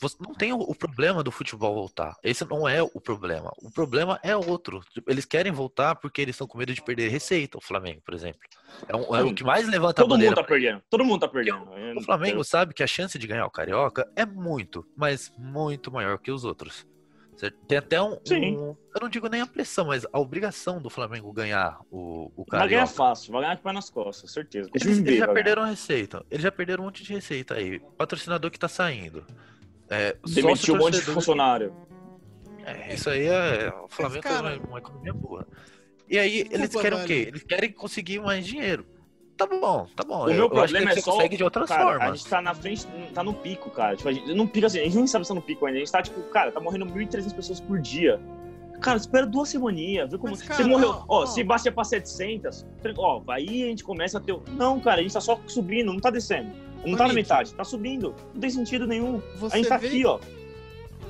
você não tem o, problema do futebol voltar. Esse não é o problema. O problema é outro. Tipo, Eles querem voltar porque eles estão com medo de perder receita, o Flamengo, por exemplo. É, um- é o que mais levanta a todo mundo bandeira tá perdendo. Todo mundo tá perdendo. o Flamengo sabe que a chance de ganhar o Carioca é muito, mas muito maior que os outros. Certo? Tem até um, Sim. um- Eu não digo nem a pressão, mas a obrigação do Flamengo ganhar o, o Vai ganhar fácil, vai ganhar o pé nas costas, certeza. O Eles, já vai ganhar. perderam receita. Eles já perderam um monte de receita aí. Patrocinador que tá saindo. É, Demitiu um monte de funcionário. É, isso aí é. O Flamengo tem cara- uma, uma economia boa. E aí, eles Desculpa, querem o velho. quê? Eles querem conseguir mais dinheiro. Tá bom, tá bom. O eu, meu eu acho que problema é você só. consegue de outras cara, formas. A gente tá na frente, tá no pico, cara. Tipo, a gente, não pico assim, a gente não sabe se tá no pico ainda. A gente tá, tipo, cara, tá morrendo 1.300 pessoas por dia. Cara, espera duas semaninhas, vê como. Mas, você cara, morreu. ó, Ó, ó. se baixar pra 700, ó, aí a gente começa a ter. Não, cara, a gente tá só subindo, não tá descendo. Não Ô, tá na metade, tá subindo. Não tem sentido nenhum. Você a gente tá vê, aqui, ó.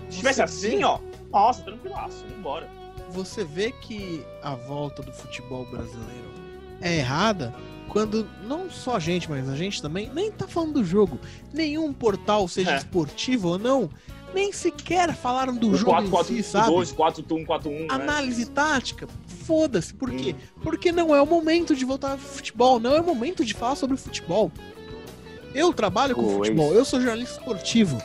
Se tivesse você assim, vê- ó, nossa, tranquilaço, vambora. Você vê que a volta do futebol brasileiro é errada quando não só a gente, mas a gente também nem tá falando do jogo. Nenhum portal, seja É. esportivo ou não, nem sequer falaram do Um jogo 4 em 4 si, sabe? 2 4 1 4 1 Análise tática, foda-se. Por quê? Hum. Porque não é o momento de voltar ao futebol, não é o momento de falar sobre futebol. Eu trabalho com é futebol, isso. eu sou jornalista esportivo.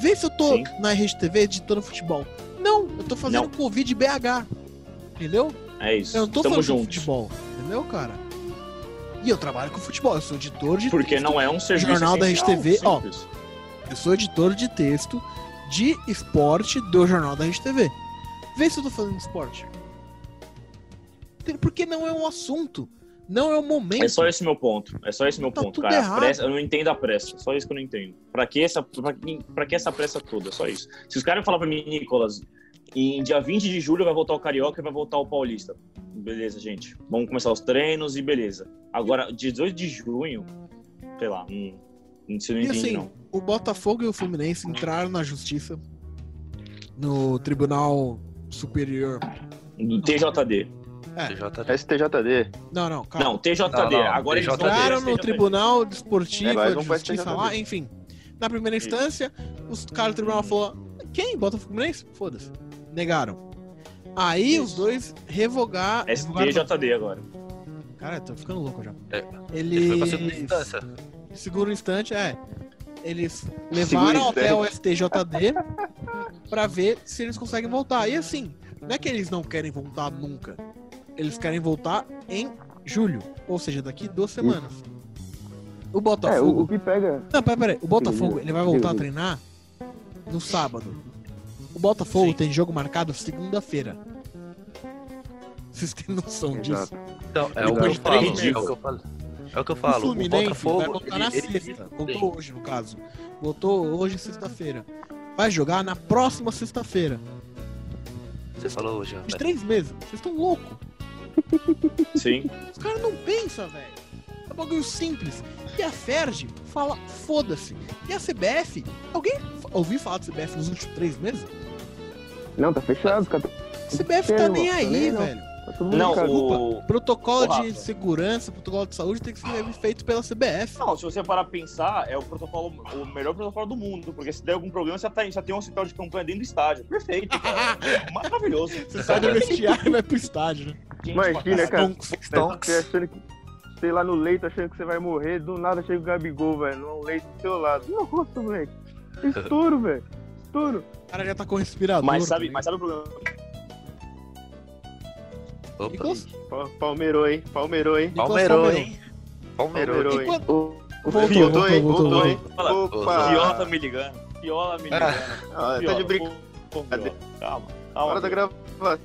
Vê se eu tô Sim. na Rede TV editando futebol. Não, eu tô fazendo Não. Covid BH. Entendeu? É isso. Eu não tô Tamo falando de juntos. futebol, entendeu, cara? E eu trabalho com futebol, eu sou editor de Porque texto. não é um serviço Jornal da RedeTV, ó. Eu sou editor de texto de esporte do Jornal da Rede TV. Vê se eu tô falando de esporte. Porque não é um assunto. Não é o momento. É só esse meu ponto. É só esse meu Tá ponto, tudo cara. Pressa- eu não entendo a pressa. Só isso que eu não entendo. Pra que essa, pra que, pra que essa pressa toda? Só isso. Se os caras falar pra mim, Nicolas, em dia 20 de julho vai voltar o Carioca e vai voltar o Paulista. Beleza, gente. Vamos começar os treinos e beleza. Agora, dia 18 de junho, sei lá, hum, isso eu não E entendi, assim, não. o Botafogo e o Fluminense entraram na justiça no Tribunal Superior. Do TJD. TJD. STJD. Não, não, calma. Não, TJD. Não, não, Agora eles TJD. entraram no TJD. Tribunal Desportivo É, de Justiça lá, enfim. Na primeira instância, os caras do tribunal falaram: quem? Botafogo Fluminense? Foda-se. Negaram. Aí os dois revogar, revogaram. STJD agora. Cara, tô ficando louco já. É, Ele segunda instância. Segundo instante, é. Eles levaram até o STJD pra ver se eles conseguem voltar. E assim, não é que eles não querem voltar nunca. Eles querem voltar em julho. Ou seja, daqui duas semanas. O É, Botafogo. o, o que pega. Não, peraí, peraí. O Botafogo, ele vai voltar a treinar no sábado. O Botafogo Sim. tem jogo marcado segunda-feira. Vocês têm noção disso? Exato. Então, é Depois o que eu de falo. três É dias. o que eu falo. É o que eu O falo. O, Fluminense vai Botafogo. voltar ele- na ele- sexta. ele- Voltou hoje, no caso. Voltou hoje, sexta-feira. Vai jogar na próxima sexta-feira. Você falou hoje, De três meses. Vocês estão loucos. Sim. Os caras não pensam, velho. É um bagulho simples. E a Ferdi fala, foda-se. E a CBF? Alguém ouviu falar da CBF nos últimos três meses? Não, tá fechado, cara. CBF tá nem aí, velho. Tá Não, o... Protocolo Ô, de segurança, protocolo de saúde tem que ser feito pela CBF. Não, se você parar pra pensar, é o protocolo, o melhor protocolo do mundo, porque se der algum problema, você tá, já tem um hospital de campanha dentro do estádio. Perfeito, cara. Maravilhoso. Você sai do vestiário e vai pro estádio, né? Gente, Imagina, cara. Stonks. Você achando que. Sei lá no leito, achando que você vai morrer, do nada chega o Gabigol, velho, no leito do seu lado. Nossa, moleque. Estouro, velho. Estouro. O cara já tá com respirador. Mas sabe, tá mas sabe o problema? Opa. Nicolas, Palmeirou, hein? Palmeirou, hein? Palmeirou, hein? Palmeirou. Hein? Voltou, voltou, voltou, hein? voltou, Voltou, hein? Opa! Fiola tá me ligando. Fiola me ligando. Ah, tá de brincadeira. Calma, calma. Hora da gravação,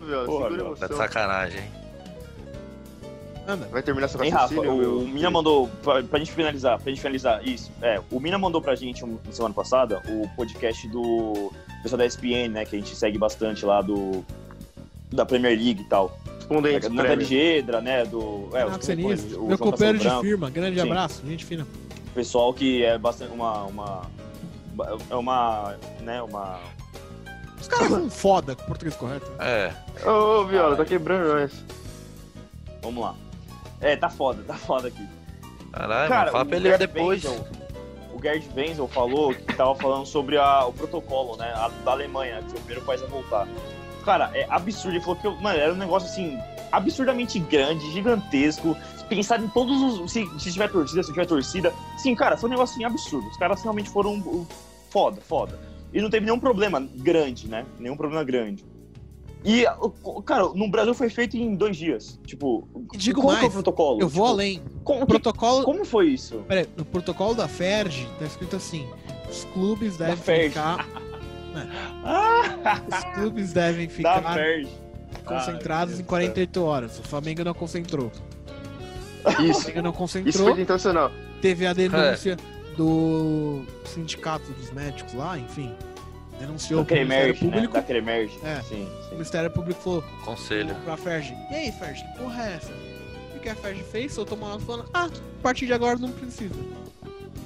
Viola. Porra, Segura a Viola, Tá de sacanagem, hein? Anda. Vai terminar seu Hein, Rafa, raciocínio, meu? o Mina mandou, pra, pra gente finalizar, pra gente finalizar, isso, é, o Mina mandou pra gente um- semana passada o podcast do pessoal da ESPN, né, que a gente segue bastante lá do, da Premier League e tal. Correspondentes da prévios. Gedra, né? Do. É, Renato os- meu companheiro de firma, grande Sim. abraço, gente fina. Pessoal que é bastante uma. uma é uma. né? Uma. Os caras são foda, com o português correto. É. Ô, ô, Viola, tá quebrando nós. Vamos lá. É, tá foda, tá foda aqui. Caralho, Cara, fala o pra ele depois. O Gerd Wenzel falou que tava falando sobre a- o protocolo, né? a- da Alemanha, que o primeiro país a voltar. Cara, é absurdo. Ele falou que, mano, era um negócio assim, absurdamente grande, gigantesco. Pensar em todos os. Se, se tiver torcida, se tiver torcida. Sim, cara, foi um negócio assim, absurdo. Os caras realmente foram uh, foda, foda. E não teve nenhum problema grande, né? Nenhum problema grande. E, cara, no Brasil foi feito em dois dias. Tipo, E digo qual que é mais, o protocolo? Eu vou Tipo, além. Como, O que- protocolo. como foi isso? Peraí, no protocolo da FERJ tá escrito assim: os clubes devem ficar. Os clubes devem ficar concentrados Ah, em 48 horas. O Flamengo não concentrou. O Isso, Flamengo não isso concentrou. foi sensacional. Teve a É. denúncia do sindicato dos médicos lá, enfim. Denunciou pro Ministério né? Público. Da Cremerge. É. Sim, O sim. Ministério Público falou Conselho. pra Ferg: E aí, Ferg, que porra é essa? O que a Ferg fez? Soltou uma nota falando: Ah, a partir de agora não precisa.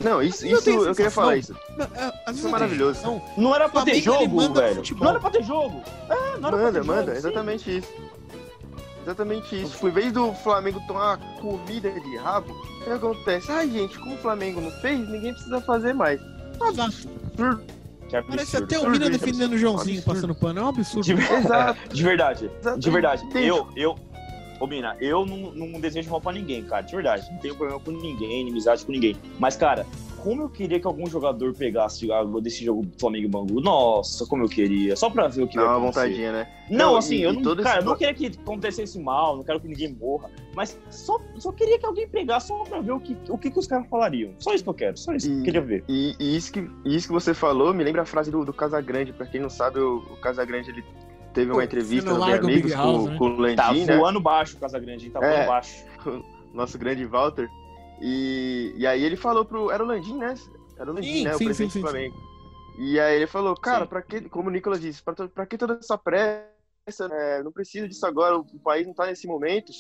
Não, isso, Eu isso eu queria falar isso. Não, é, Isso é maravilhoso. tenho- Não era pra ter jogo, velho. futebol. Não era pra ter jogo. É, não era pra Manda, ter manda, jogo. sim. exatamente isso. Exatamente isso. Tipo, em vez do Flamengo tomar comida de rabo, o que acontece? Ai, gente, como o Flamengo não fez, ninguém precisa fazer mais. Exato. Que absurdo. Parece até o Mina defendendo o Joãozinho, Absurdo. passando pano. É um absurdo. De, Exato. de verdade. exato. De verdade. Eu, eu. Ô, Mina, eu não, não desejo mal pra ninguém, cara. De verdade. Não tenho problema com ninguém, inimizade com ninguém. Mas, cara, como eu queria que algum jogador pegasse desse jogo do Flamengo e Bangu. Nossa, como eu queria. Só pra ver o que Dá uma acontecer. vontadinha, né? Não, Não, assim, e- eu e não, cara, esse- eu não queria que acontecesse mal, não quero que ninguém morra, mas só, só queria que alguém pegasse só pra ver o que, o que, que os caras falariam. Só isso que eu quero, só isso que eu E- queria ver. E, e isso, que, e isso que você falou me lembra a frase do, do Casagrande. Pra quem não sabe, o, o Casagrande ele teve uma entrevista no Bem Amigos House, com, né? com o Landim, Tá né? voando baixo o Casagrande? Tá É. voando baixo. Nosso grande Walter. E, e aí ele falou pro. Era o Landim, né? Era o Landim, Sim, né? sim, o presidente sim, do sim, Flamengo. E aí ele falou, cara, pra que, como o Nicolas disse, pra, to- pra que toda essa pressa? né? não precisa disso agora, o país não tá nesse momento.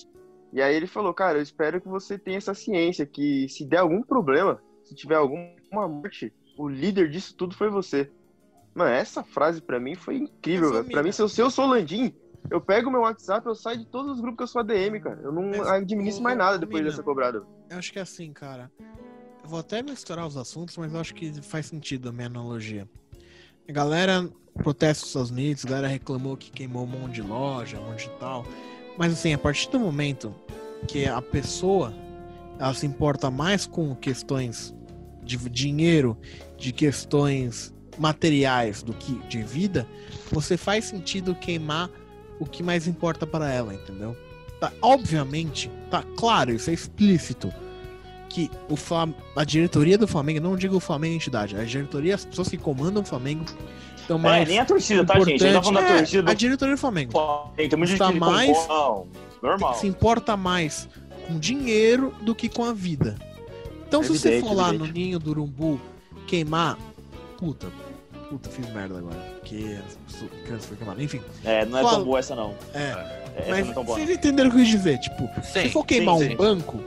E aí ele falou, cara, eu espero que você tenha essa ciência, que se der algum problema, se tiver alguma morte, o líder disso tudo foi você. Mano, essa frase pra mim foi incrível, velho. Pra mim, se eu, se eu sou Landim, eu pego meu WhatsApp, eu saio de todos os grupos que eu sou ADM, cara. Eu não administro mais nada depois dessa cobrada. Eu acho que é assim, cara. Eu vou até misturar os assuntos, mas eu acho que faz sentido a minha analogia. A galera protesta nos Estados Unidos, a galera reclamou que queimou um monte de loja, um monte de tal. Mas assim, a partir do momento que a pessoa ela se importa mais com questões de dinheiro, de questões materiais do que de vida, você faz sentido queimar o que mais importa para ela, entendeu? Tá, obviamente, tá claro, isso é explícito que o Flam... a diretoria do Flamengo, não digo o Flamengo entidade, a diretoria, as pessoas que comandam o Flamengo estão É, mais nem a torcida, tá, gente? É, torcida a diretoria do Flamengo. Tem muita gente Tá mais- normal. se importa mais com dinheiro do que com a vida. Então, se você Evidente, for lá no evidente. ninho do Urumbu queimar, puta, puta, fiz merda agora, porque a criança foi queimada, enfim. É, não é Fala- tão boa essa, não. É, Essa mas não é tão boa. vocês entenderam o que eu quis dizer, tipo, Sim, se for queimar sim, um sim. banco,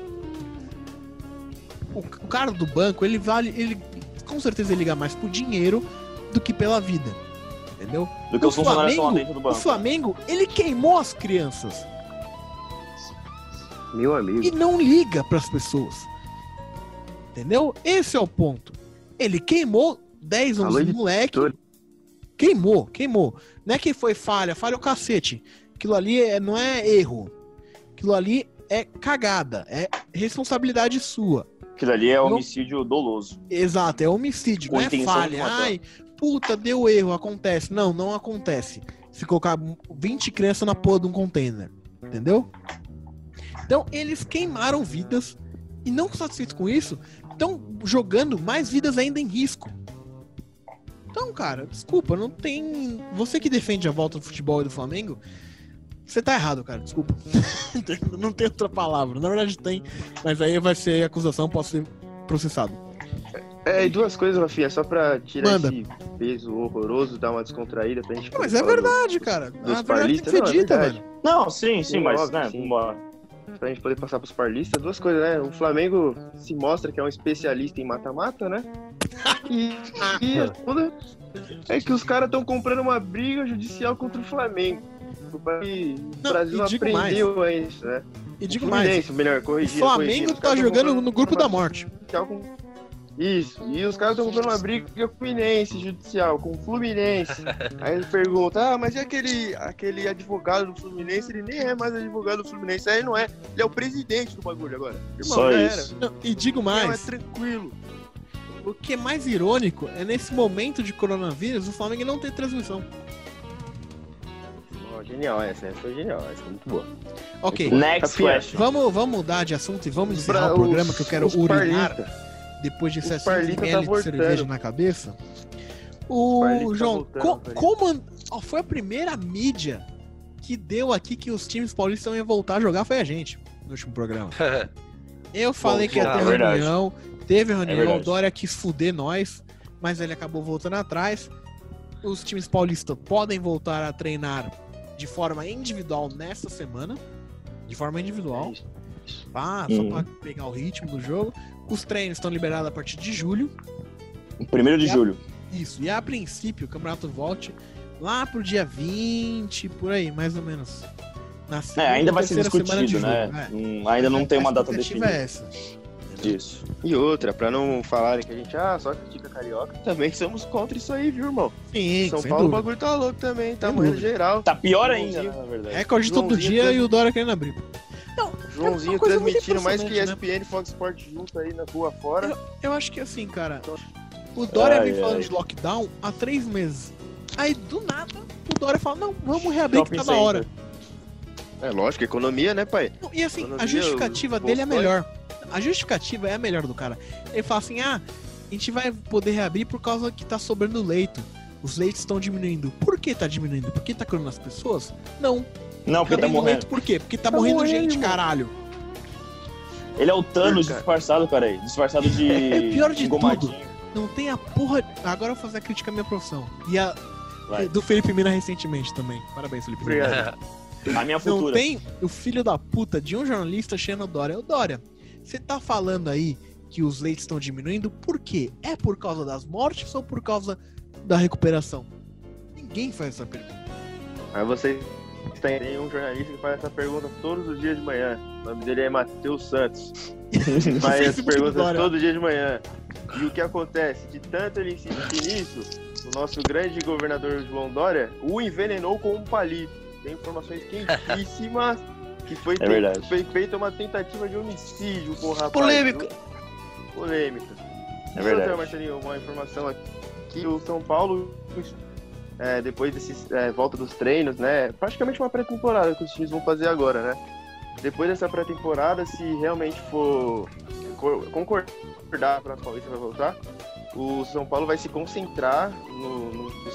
o, o cara do banco, ele vale, ele com certeza ele liga mais pro dinheiro do que pela vida. Entendeu? Do que lá Flamengo- O. Flamengo, ele queimou as crianças Meu amigo. e não liga pras pessoas. Entendeu? Esse é o ponto. Ele queimou 10, Alô, 11 moleque. Queimou, queimou. Não é que foi falha, falha o cacete. Aquilo ali é- não é erro. Aquilo ali é cagada, é responsabilidade sua. Aquilo ali é Não- homicídio doloso. Exato, é homicídio, Com não é falha. Ai, puta, deu erro, acontece. Não, não acontece. Se colocar 20 crianças na porra de um container. Entendeu? Então, eles queimaram vidas e não satisfeitos com isso, estão jogando mais vidas ainda em risco. Então, cara, desculpa, não tem. Você que defende a volta do futebol e do Flamengo, você tá errado, cara, desculpa. não tem outra palavra. Na verdade tem, mas aí vai ser acusação, posso ser processado. É, e duas coisas, Rafinha, só pra tirar Manda. esse peso horroroso, dar uma descontraída pra gente. Mas é verdade, cara. dos A verdade tem que ser não, é dita, mano. Não, sim, sim, Sim, mas, óbvio, né, sim. vambora. Pra gente poder passar pros parlistas, duas coisas, né? O Flamengo se mostra que é um especialista em mata-mata, né? E, e a segunda é que os caras estão comprando uma briga judicial contra o Flamengo. O Brasil Não, o Brasil não digo aprendeu a isso, né? E digo o mais, melhor, o corrigir. Flamengo tá jogando no grupo da morte. Com... Isso, e os caras estão comprando uma briga com o Fluminense judicial, com o Fluminense. Aí ele pergunta, ah, mas e aquele, aquele advogado do Fluminense? Ele nem é mais advogado do Fluminense, aí ele não é. Ele é o presidente do bagulho agora. Irmão, Só isso. Não, e digo Era. Não, é mais, tranquilo. o que é mais irônico é nesse momento de coronavírus o Flamengo não ter transmissão. Ó, genial essa, essa foi genial, essa foi muito boa. Ok, Next question. vamos, vamos mudar de assunto e vamos encerrar Pra- o programa os- que eu quero urinar parlistas. Depois de os 60 parlistas tá ml de voltando. cerveja na cabeça. O parlistas tá João, voltando, co- como foi a primeira mídia que deu aqui que os times paulistas iam voltar a jogar foi a gente no último programa. Eu falei que ia bom, ter é verdade. reunião, teve reunião, o verdade. Dória quis fuder nós, mas ele acabou voltando atrás. Os times paulistas podem voltar a treinar de forma individual nesta semana. De forma individual. Tá? Só Uhum. pra pegar o ritmo do jogo. Os treinos estão liberados a partir de julho. Primeiro de a- julho. Isso. E a princípio o campeonato volte lá pro dia 20, por aí, mais ou menos. Na É, ainda vai ser discutido, né? julho. É. Hum, ainda não tem A uma data expectativa definida. É essa. Isso. E outra, pra não falarem que a gente, ah, só critica carioca, também somos contra isso aí, viu, irmão? Sim, São Paulo o dúvida. bagulho tá louco também, tá morrendo geral. Tá pior ainda, na verdade. Recorde todo dia e o Dória querendo abrir. Joãozinho uma coisa muito transmitindo mais que ESPN e Fox Sports junto aí na rua fora. Eu acho que assim, cara. O Dória Ai, vem falando ai. de lockdown há três meses. Aí, do nada, o Dória fala: não, vamos reabrir Shopping que tá center. hora. É lógico, economia, né, pai? Não, e assim, a Economia, justificativa os dele é a melhor. A justificativa é a melhor do cara. Ele fala assim: ah, a gente vai poder reabrir por causa que tá sobrando leito. Os leitos estão diminuindo. Por que tá diminuindo? Porque tá curando as pessoas? Não. Não, porque tá morrendo. por quê? Porque tá, Tá morrendo, morrendo, gente, irmão. caralho. Ele é o Thanos Cara. disfarçado, cara aí. Disfarçado de. É pior de engomadinho. Não tem a porra. Agora eu vou fazer a crítica à minha profissão. E a Vai. do Felipe Mina recentemente também. Parabéns, Felipe Mina. Obrigado. A minha Não futura. tem o filho da puta de um jornalista achando o Dória. Ô Dória, você tá falando aí que os leitos estão diminuindo, por quê? É por causa das mortes ou por causa da recuperação? Ninguém faz essa pergunta. Aí você tem um jornalista que faz essa pergunta todos os dias de manhã. O nome dele é Matheus Santos. Faz essa pergunta todo dia de manhã. E o que acontece? De tanto ele insistir nisso, o nosso grande governador João Dória o envenenou com um palito. Tem informações quentíssimas que foi, É foi feita uma tentativa de homicídio com o rapaz. Polêmica. Polêmica. É verdade. outra, Marcelinho, uma informação aqui. O São Paulo, é, depois desse é, volta dos treinos, né? Praticamente uma pré-temporada que os times vão fazer agora, né? Depois dessa pré-temporada, se realmente for co- concordar para a Paulista vai voltar, o São Paulo vai se concentrar no, no, no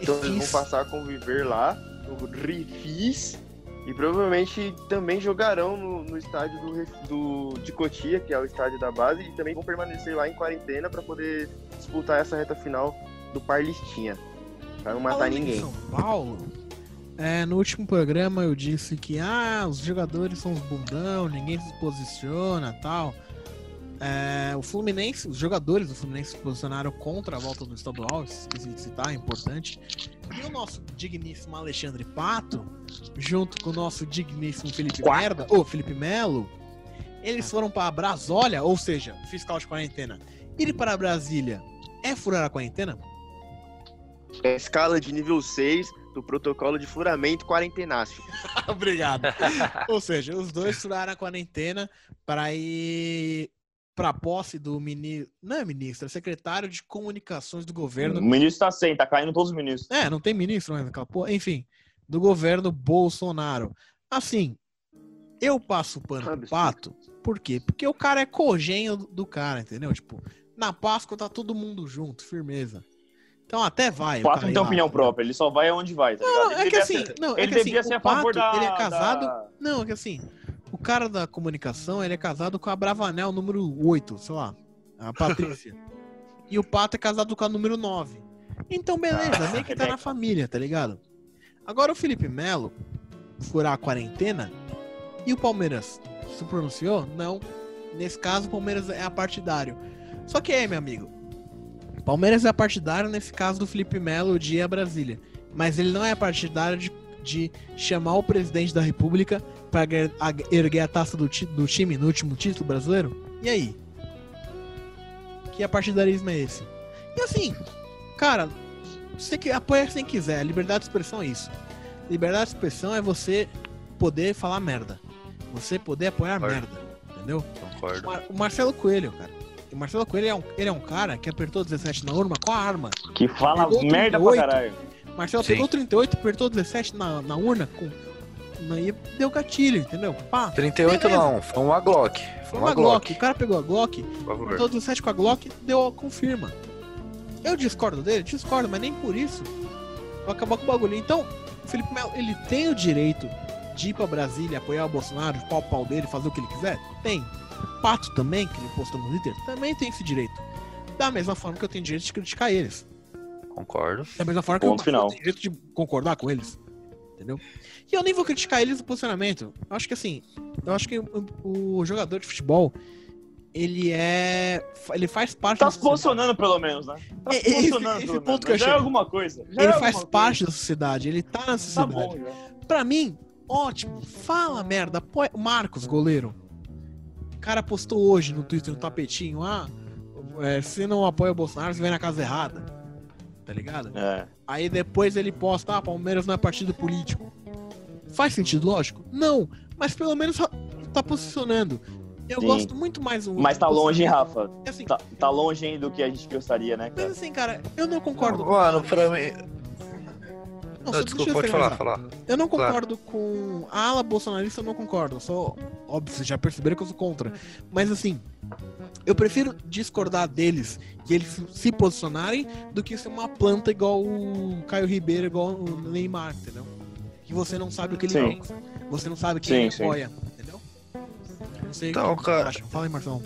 então eles vão passar a conviver lá, no Refis, e provavelmente também jogarão no, no estádio do, do, de Cotia, que é o estádio da base, e também vão permanecer lá em quarentena para poder disputar essa reta final do Parlistinha. Pra não matar Falando ninguém. São Paulo, é, no último programa eu disse que ah, os jogadores são uns bundão, ninguém se posiciona tal. É, o Fluminense, os jogadores do Fluminense se posicionaram contra a volta do estadual, esqueci de citar, é importante. E o nosso digníssimo Alexandre Pato, junto com o nosso digníssimo Felipe. Merda, ou Felipe Melo, eles foram para Brasólia, ou seja, fiscal de quarentena. Ir para Brasília é furar a quarentena? É a escala de nível 6 do protocolo de furamento quarentenástico. Obrigado. Ou seja, os dois furaram a quarentena para ir para a posse do ministro. Não é ministro, é secretário de comunicações do governo. O ministro tá sem, tá caindo todos os ministros. É, não tem ministro mais naquela porra. Enfim, do governo Bolsonaro. Assim, eu passo o pano pro pato. Por quê? Porque o cara é cogenho do cara, entendeu? Tipo, na Páscoa tá todo mundo junto, firmeza. Então até vai. O Pato cara não tem lá. opinião própria, ele só vai aonde vai, tá? Não, Ele é que assim, ser- não, é ele que assim, devia ser o a favor Pato, da. ele é casado, da- Não, é que assim, o cara da comunicação, ele é casado com a Bravanel número 8, sei lá, a Patrícia. e o Pato é casado com a número 9. Então, beleza, meio que tá Rebeca. na família, tá ligado? Agora o Felipe Melo furar a quarentena e o Palmeiras se pronunciou? Não. Nesse caso, o Palmeiras é partidário. Só que aí, meu amigo, Palmeiras é partidário nesse caso do Felipe Melo de ir a Brasília. Mas ele não é partidário de, de chamar o presidente da República para erguer a taça do, do time no último título brasileiro? E aí? Que partidarismo é esse? E assim, cara, você que apoia quem quiser. A liberdade de expressão é isso. Liberdade de expressão é você poder falar merda. Você poder apoiar Concordo. merda. Entendeu? Concordo. O Marcelo Coelho, cara. O Marcelo Coelho é um, ele é um cara que apertou 17 na urna com a arma. Que fala merda pra 38. caralho. Marcelo Sim. pegou 38, apertou 17 na, na urna com. na- E deu gatilho, entendeu? Pá. 38 Beleza. não, foi uma Glock. Foi uma Glock. O cara pegou a Glock, apertou 17 com a Glock deu a confirma. Eu discordo dele? Discordo, mas nem por isso vai acabar com o bagulho. Então, o Felipe Melo, ele tem o direito de ir pra Brasília, apoiar o Bolsonaro, pau o pau dele, fazer o que ele quiser? Tem. O Pato também, que ele postou no Twitter, também tem esse direito. Da mesma forma que eu tenho direito de criticar eles. Concordo. Da mesma forma Ponto que eu final. tenho direito de concordar com eles. Entendeu? E eu nem vou criticar eles no posicionamento. Eu acho que assim, eu acho que o, o jogador de futebol, ele é. Ele faz parte Tá se posicionando pelo menos, né? Tá se É, esse- posicionando esse pelo ponto que eu Já é chego. alguma coisa. Já é Ele alguma faz coisa. parte da sociedade, ele tá na Tá sociedade. bom, já. Pra mim, ótimo. Fala merda. Marcos, goleiro. O cara postou hoje no Twitter, no tapetinho, ah, é, se não apoia o Bolsonaro, você vem na casa errada. Tá ligado? É. Aí depois ele posta, ah, Palmeiras não é partido político. Faz sentido, lógico? Não, mas pelo menos tá posicionando. Eu Sim. gosto muito mais do. Mas tá longe, hein, Rafa? Assim, Tá, tá longe hein, do que a gente gostaria, né, Mas cara? assim, cara, eu não concordo. Mano, pra mim. Não, Não, só desculpa, pode falar, falar. Eu não Claro. concordo com. A ala bolsonarista eu não concordo. Eu sou. Óbvio, vocês já perceberam que eu sou contra. Mas assim, eu prefiro discordar deles e eles se posicionarem do que ser uma planta igual o Caio Ribeiro, igual o Neymar, entendeu? Que você não sabe o que ele Sim. pensa. Você não sabe Sim, quem ele sim. apoia, entendeu? Não sei Então, o que cara- você acha. Fala aí, Marcelo.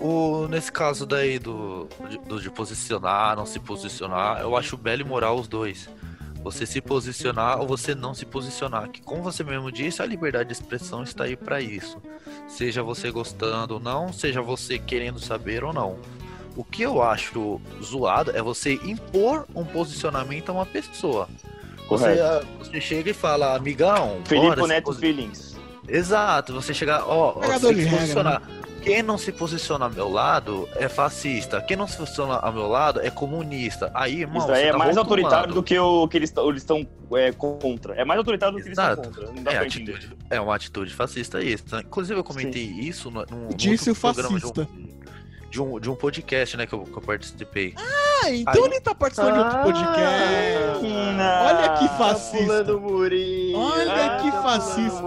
O, nesse caso daí do, do de posicionar, não se posicionar, eu acho belo e moral os dois. Você se posicionar ou você não se posicionar. Que como você mesmo disse, a liberdade de expressão está aí para isso. Seja você gostando ou não, seja você querendo saber ou não. O que eu acho zoado é você impor um posicionamento a uma pessoa. Você, ah, você chega e fala, amigão, Felipe bora se Neto Feelings. Exato, você chegar, ó, você tem que regra, posicionar. Quem não se posiciona ao meu lado é fascista. Quem não se posiciona ao meu lado é comunista. Aí, irmão, Isso aí você é tá mais autoritário do que o que eles tão- eles estão é, contra. É mais autoritário do que eles estão Exato. contra. Não dá É, pra atitude, é uma atitude fascista isso. Inclusive, eu comentei isso no, num, num Disse outro o programa de um- fascista. De um, de um podcast, né, que eu, que eu participei. Ah, então Aí- ele tá participando de outro podcast. Não. Olha que Tá fascista. murinho. Olha Ah, que tá fascista.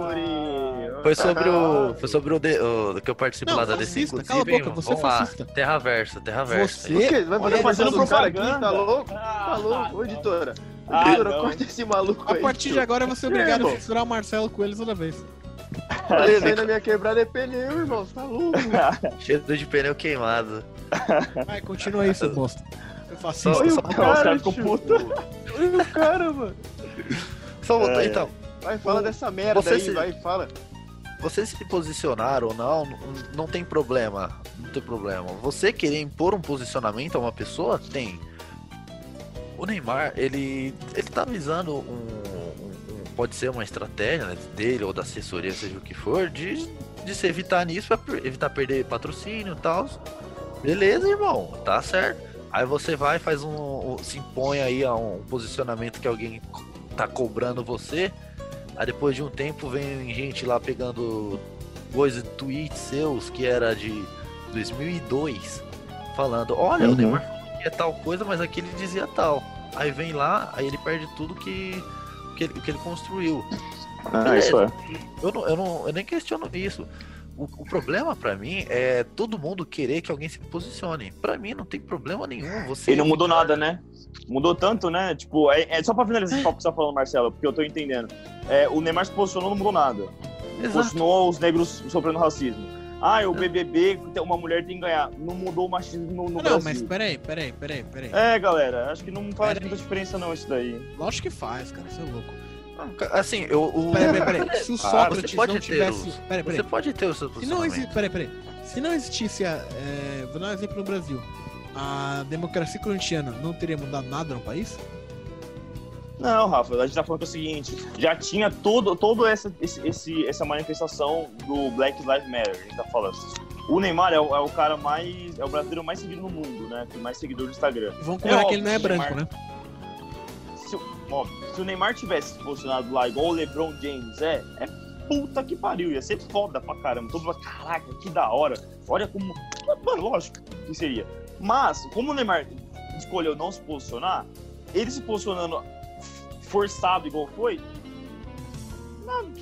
Foi sobre o. Foi sobre o, de- o que eu participo Não, lá da DC. cala a boca, você é vamos lá. fascista. Terra versa, terra versa. Você- O quê? Vai fazer fazendo fazendo cara aqui? propaganda. Tá louco? Ah, Tá louco? Ô, editora. Ah, editora, não. corta esse maluco A aí. partir de agora eu vou ser obrigado a censurar o Marcelo Coelho toda vez. Aí na minha quebrada é pneu, irmão. Você tá louco? Cheiro de pneu queimado. Vai, continua aí, seu bosta. Seu fascista. Só- só- o cara, tio. putos. Olha o cara, mano. Só É, então, Vai, fala O- dessa merda você aí, se- vai, fala. Você se posicionar ou não, não tem problema. Não tem problema. Você querer impor um posicionamento a uma pessoa, tem. O Neymar, ele, ele tá visando um, Pode ser uma estratégia né, dele ou da assessoria, seja o que for, de, de se evitar nisso, pra evitar perder patrocínio e tal. Beleza, irmão, tá certo. Aí você vai, faz um- se impõe aí a um posicionamento que alguém tá cobrando você. Aí depois de um tempo vem gente lá pegando coisas, tweets seus que era de 2002, falando: Olha, o Uhum. Neymar falou que é tal coisa, mas aqui ele dizia tal. Aí vem lá, aí ele perde tudo que, que, ele, que ele construiu. Ah, isso é. Eu, não, eu, não, eu nem questiono isso. O, o problema pra mim é todo mundo querer que alguém se posicione. Pra mim não tem problema nenhum. Você E não mudou nada, né? Mudou tanto, né? Tipo, é, é só pra finalizar esse papo que você tá falando, Marcelo, porque eu tô entendendo. É, o Neymar se posicionou, não mudou nada. Exato. Posicionou os negros sofrendo racismo. Ah, o BBB, uma mulher tem que ganhar. Não mudou o machismo no, no Não, Brasil. mas peraí, peraí, peraí, peraí. É, galera, acho que não faz Pera muita diferença não isso daí. Lógico que faz, cara, você é louco. Assim, eu. O... Peraí, peraí, peraí. Se o Ah, Sócrates você pode não ter tivesse. os- Peraí, peraí. Você pode ter o seu Se não peraí. Se não existisse a. É, vou dar um exemplo no Brasil. A democracia corintiana não teria mudado nada no país? Não, Rafa, a gente tá falando que é o seguinte, já tinha todo, todo essa, esse, esse- essa manifestação do Black Lives Matter, a gente tá falando. O Neymar é o, é o cara mais, é o brasileiro mais seguido no mundo, né, tem mais seguidor no Instagram. Vamos combinar que ele não é branco, Neymar- né? Se, ó, se o Neymar tivesse se posicionado lá igual o LeBron James é, é puta que pariu, ia ser foda pra caramba. Todo mundo, caraca, que da hora. Olha como. Lógico que seria. Mas, como o Neymar escolheu não se posicionar, ele se posicionando forçado igual foi. Não,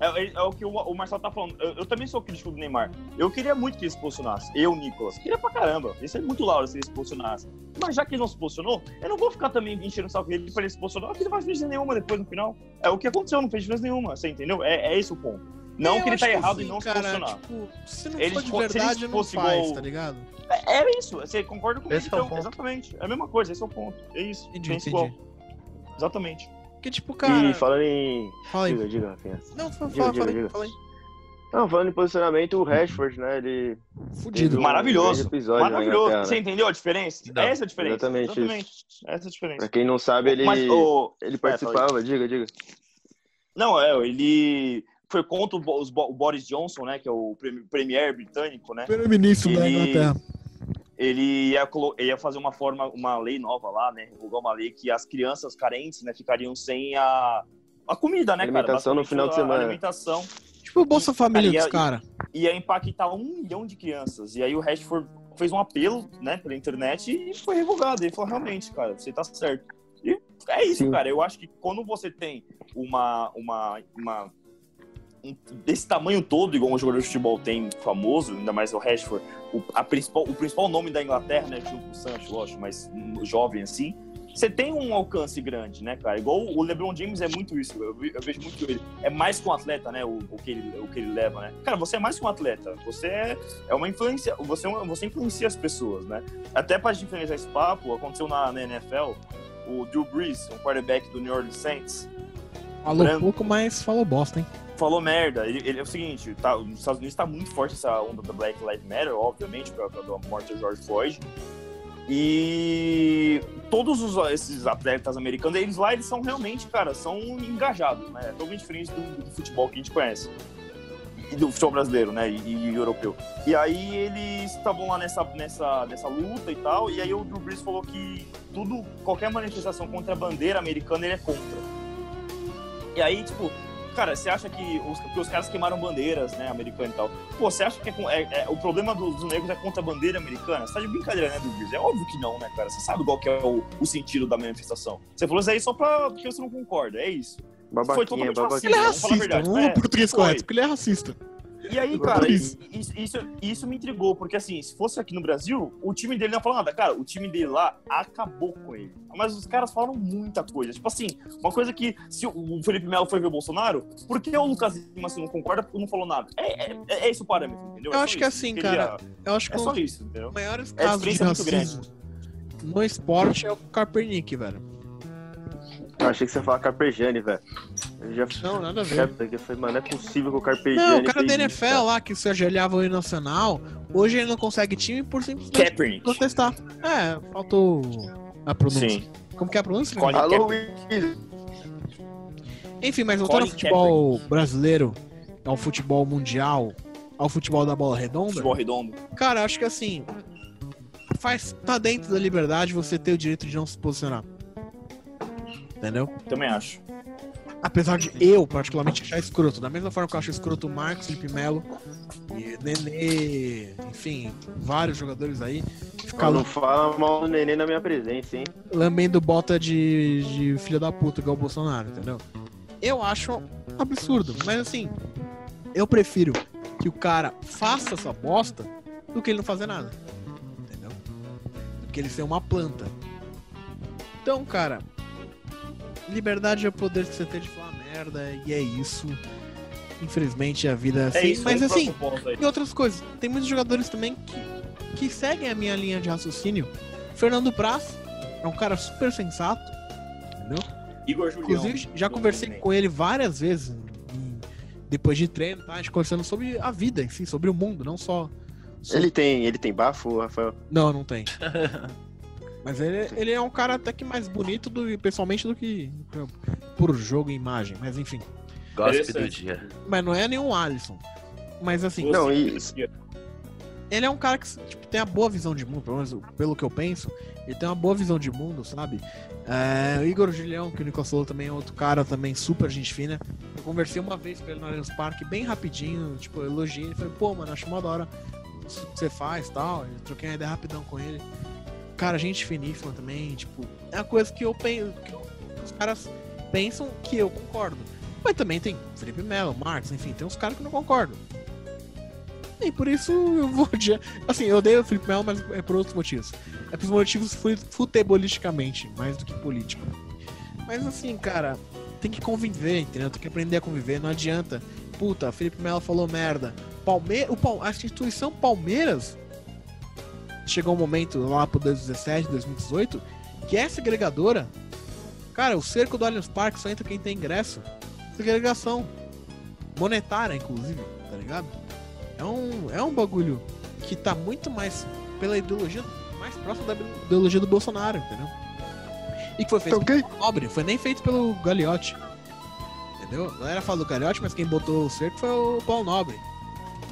é, é- é o que o, o Marcelo tá falando. Eu, eu também sou crítico do Neymar. Eu queria muito que ele se posicionasse. Eu, Nicolas. Queria pra caramba. Isso é muito lauro se ele se posicionasse. Mas já que ele não se posicionou, eu não vou ficar também enchendo o saco dele pra ele se posicionar, porque não faz diferença nenhuma depois no final. É o que aconteceu, não fez diferença nenhuma. Você entendeu? É, é esse o ponto. Não Eu que ele tá errado sim, em não se cara, posicionar. Tipo, se não Ele for de se ele verdade, não fosse faz, igual- tá ligado? É, era isso. Você concorda comigo? Esse é o então, ponto. Exatamente. É a mesma coisa, esse é o ponto. É isso. Entendi, entendi. Exatamente. Porque, tipo, cara. E falando em. Fala aí. Diga, diga, Rafinha. Não, fala, Diga, fala, diga, fala aí. diga. Fala aí. Não, falando em posicionamento, o Rashford, né? Ele. Fudido. um Maravilhoso. episódio Maravilhoso. Você entendeu a diferença? Não. Essa é a diferença. Exatamente. Exatamente. Essa é a Pra diferença. quem não sabe, ele, Mas, ele é, participava. Diga, diga. Não, é, ele foi contra o, Boris Johnson, né? Que é o premi- premier britânico, né? Primeiro-ministro da Ele- Inglaterra. Ele ia, ia fazer uma forma, uma lei nova lá, né? Revogar uma lei que as crianças carentes, né, ficariam sem a, a comida, né, cara? Alimentação no Basicamente, final de semana. Alimentação Tipo o Bolsa Família Aí, dos caras. ia impactar um milhão de crianças. E aí o Rashford fez um apelo, né, pela internet e foi revogado. Ele falou, realmente, cara, você tá certo. E é isso, Sim. cara. Eu acho que quando você tem uma, uma, uma um- desse tamanho todo, igual um jogador de futebol tem famoso, ainda mais o Rashford, o, a principal, o principal nome da Inglaterra, né, junto com o Sancho, lógico, mas um jovem assim, você tem um alcance grande, né, cara? Igual o LeBron James é muito isso, eu, eu vejo muito ele. É mais que um atleta, né, o, o que ele, o que ele leva, né? Cara, você é mais que um atleta, você é, é uma influência, você, é você influencia as pessoas, né? Até pra diferenciar esse papo, aconteceu na, na NFL, o Drew Brees, um quarterback do New Orleans Saints, Falou branco. pouco, mas falou bosta, hein? Falou merda. Ele, ele é o seguinte, tá, nos Estados Unidos tá muito forte essa onda da Black Lives Matter, obviamente, causa da morte do George Floyd. E todos os, esses atletas americanos, eles lá, eles são realmente, cara, são engajados, né? É totalmente diferente do, do futebol que a gente conhece. E do futebol brasileiro, né? E, e europeu. E aí eles estavam lá nessa, nessa, nessa luta e tal, e aí o Drew Brees falou que tudo, qualquer manifestação contra a bandeira americana, ele é contra. E aí, tipo, cara, você acha que os, que os caras queimaram bandeiras, né, americanas e tal. Pô, você acha que é, é- é- o problema dos, dos negros é contra a bandeira americana? Você tá de brincadeira, né, Douglas? É óbvio que não, né, cara? Você sabe qual que é o, o sentido da manifestação. Você falou isso aí só pra, porque você não concorda, é isso. Foi Babaquinha, totalmente babaquinha. Ele é Vamos falar a racista, verdade. não é É, português foi. correto, porque ele é racista. E aí, cara, isso. isso, isso, me intrigou, porque assim, se fosse aqui no Brasil, o time dele não ia falar nada. Cara, o time dele lá acabou com ele. Mas os caras falaram muita coisa. Tipo assim, uma coisa que, se o Felipe Melo foi ver o Bolsonaro, por que o Lucas Lima assim, não concorda porque não falou nada? É, é, é esse o parâmetro, entendeu? Eu É acho só que isso. assim, cara, Eu acho que É um só dos isso, entendeu? maiores É a casos de racismo no esporte é o Kaepernick, velho. Eu achei que você ia falar Carpejani, velho. Eu já Não, nada a ver. Eu falei, mano, não é possível que o Carpejani. Não, o cara da isso, NFL cara. lá, que se ajoelhava o nacional, hoje ele não consegue time por simplesmente Kaepernick. protestar. É, faltou a pronúncia. Sim. Como que é a pronúncia? Colin Alô, Kaepernick. Enfim, mas voltando ao futebol brasileiro, ao futebol mundial, ao futebol da bola redonda, Futebol redondo. cara, acho que assim, faz tá dentro da liberdade você ter o direito de não se posicionar. Entendeu? Também acho. Apesar de eu, particularmente, achar escroto. Da mesma forma que eu acho escroto o Marcos, Felipe Melo, Nenê, enfim, vários jogadores aí, ficar não fala mal do neném na minha presença, hein? lambendo bota de, de filho da puta igual o Bolsonaro, entendeu? Eu acho absurdo, mas assim, eu prefiro que o cara faça essa bosta do que ele não fazer nada. Entendeu? Do que ele ser uma planta. Então, cara, liberdade é o poder que você tem de falar merda, e é isso. Infelizmente a vida é assim, É isso, mas assim, e outras coisas. Tem muitos jogadores também que, que seguem a minha linha de raciocínio. Fernando Praz é um cara super sensato, entendeu? Igor Julião. Inclusive, já conversei com ele várias vezes depois de treino, tá? A gente conversando sobre a vida, enfim, sobre o mundo, não só. sobre- Ele tem, ele tem bafo, Rafael? Não, não tem. Mas ele, ele é um cara até que mais bonito do, pessoalmente do que por- jogo e imagem, mas enfim. Gossip do dia. Mas não é nenhum Alisson. Mas assim, Não, e- ele é um cara que tipo, tem a boa visão de mundo, pelo menos pelo que eu penso, ele tem uma boa visão de mundo, sabe? É, o Igor Julião, que o Nicolas falou também é outro cara também super gente fina. Eu conversei uma vez com ele no Allianz Parque, bem rapidinho, tipo, eu elogiei ele, falei, pô, mano, acho mó da hora isso que você faz e tal. Eu troquei uma ideia rapidão com ele. Cara, gente finíssima também, tipo, é uma coisa que eu penso, que eu- os caras pensam que eu concordo. Mas também tem Felipe Melo, Marcos, enfim, tem uns caras que não concordam. E por isso eu vou odiar. Assim, eu odeio o Felipe Melo, mas é por outros motivos. É por motivos fu- futebolisticamente, mais do que político. Mas assim, cara, tem que conviver, entendeu? Tem que aprender a conviver, não adianta. Puta, Felipe Melo falou merda. Palme... o Pal... A instituição Palmeiras chegou um momento lá pro 2017, 2018, que é segregadora. Cara, o cerco do Allianz Parque só entra quem tem ingresso. Segregação. Monetária, inclusive, tá ligado? É um, é um bagulho que tá muito mais pela ideologia, mais próximo da ideologia do Bolsonaro, entendeu? E que foi feito Ok. pelo Nobre, foi nem feito pelo Gagliotti. Entendeu? A galera fala do Gagliotti, mas quem botou o cerco foi o Paulo Nobre.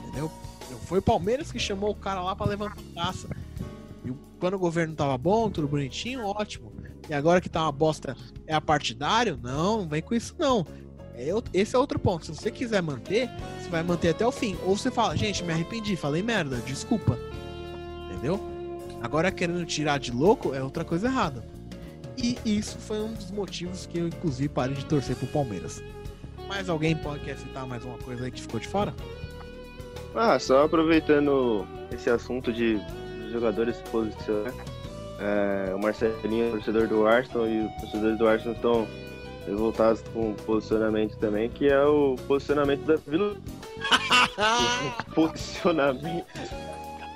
Entendeu? Foi o Palmeiras que chamou o cara lá pra levantar a taça. E quando o governo tava bom, tudo bonitinho, ótimo. E agora que tá uma bosta, é partidário? Não, não vem com isso não. É esse é outro ponto. Se você quiser manter, você vai manter até o fim. Ou você fala, gente, me arrependi, falei merda, desculpa. Entendeu? Agora querendo tirar de louco é outra coisa errada. E isso foi um dos motivos que eu, inclusive, parei de torcer pro Palmeiras. Mas alguém pode quer citar mais uma coisa aí que ficou de fora? Ah, só aproveitando esse assunto de jogadores se posicionar. é, o Marcelinho é torcedor do Arsenal e os torcedores do Arsenal estão revoltados com o posicionamento também, que é o posicionamento da Vila. posicionamento.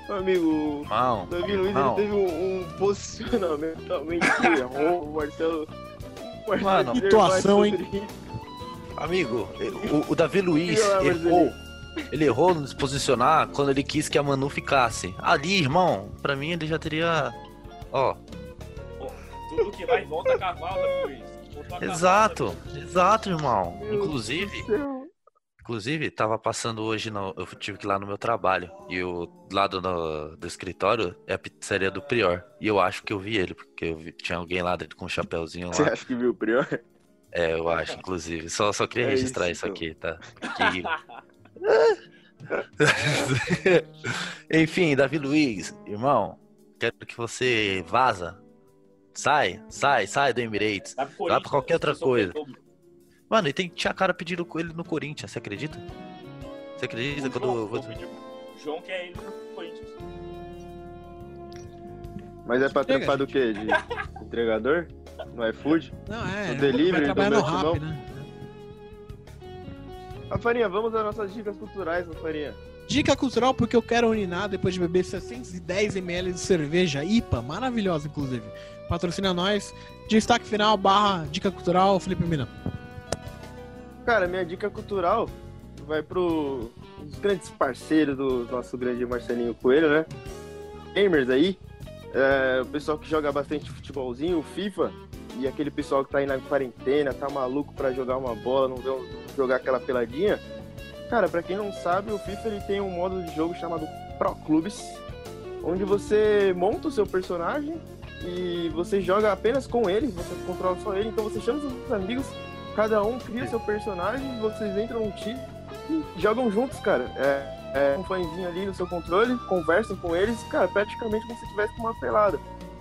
Meu amigo, o Irmão, Davi Luiz ele teve um, um posicionamento totalmente errou. O Marcelo. o Marcelo Mano, mais hein? Amigo, o, o Davi Luiz errou. Ele errou no se posicionar quando ele quis que a Manu ficasse. Ali, irmão, pra mim ele já teria. Ó, Tudo que vai volta a cavalo, Luiz. Exato, exato, irmão. Meu Inclusive, inclusive, tava passando hoje, no, eu tive que ir lá no meu trabalho. E o lado do, do escritório é a pizzaria do Prior. E eu acho que eu vi ele, porque eu vi- tinha alguém lá dentro com um chapéuzinho Você lá. acha que viu o Prior? É, eu acho, inclusive. Só, só queria É registrar isso, isso, então. aqui, tá? Que... Enfim, Davi Luiz, irmão, quero que você vaza. Sai, sai, sai do Emirates. Vai pro Vai pra qualquer outra sou coisa. Mano, e tem, tinha cara pedindo ele no Corinthians, você acredita? Você acredita O quando João, eu vou... João quer ele no Corinthians. Mas é pra Chega, trampar do quê? De entregador? No iFood? Não, é. O delivery no meu rap, né? Rafarinha, vamos às nossas dicas culturais, Rafarinha. Dica cultural porque eu quero urinar depois de beber 610ml de cerveja IPA, maravilhosa inclusive. Patrocina nós. Destaque final barra dica cultural, Felipe Mina. Cara, minha dica cultural vai pro os grandes parceiros do nosso grande Marcelinho Coelho, né? Gamers aí. É, o pessoal que joga bastante futebolzinho, o FIFA, e aquele pessoal que tá aí na quarentena, tá maluco pra jogar uma bola, não vê jogar aquela peladinha. Cara, pra quem não sabe, o FIFA ele tem um modo de jogo chamado Pro Clubes, onde você monta o seu personagem e você joga apenas com ele, você controla só ele, então você chama seus amigos, cada um cria seu personagem, vocês entram num time e jogam juntos, cara. É, é um fãzinho ali no seu controle, conversam com eles, cara, praticamente como se tivesse uma pelada.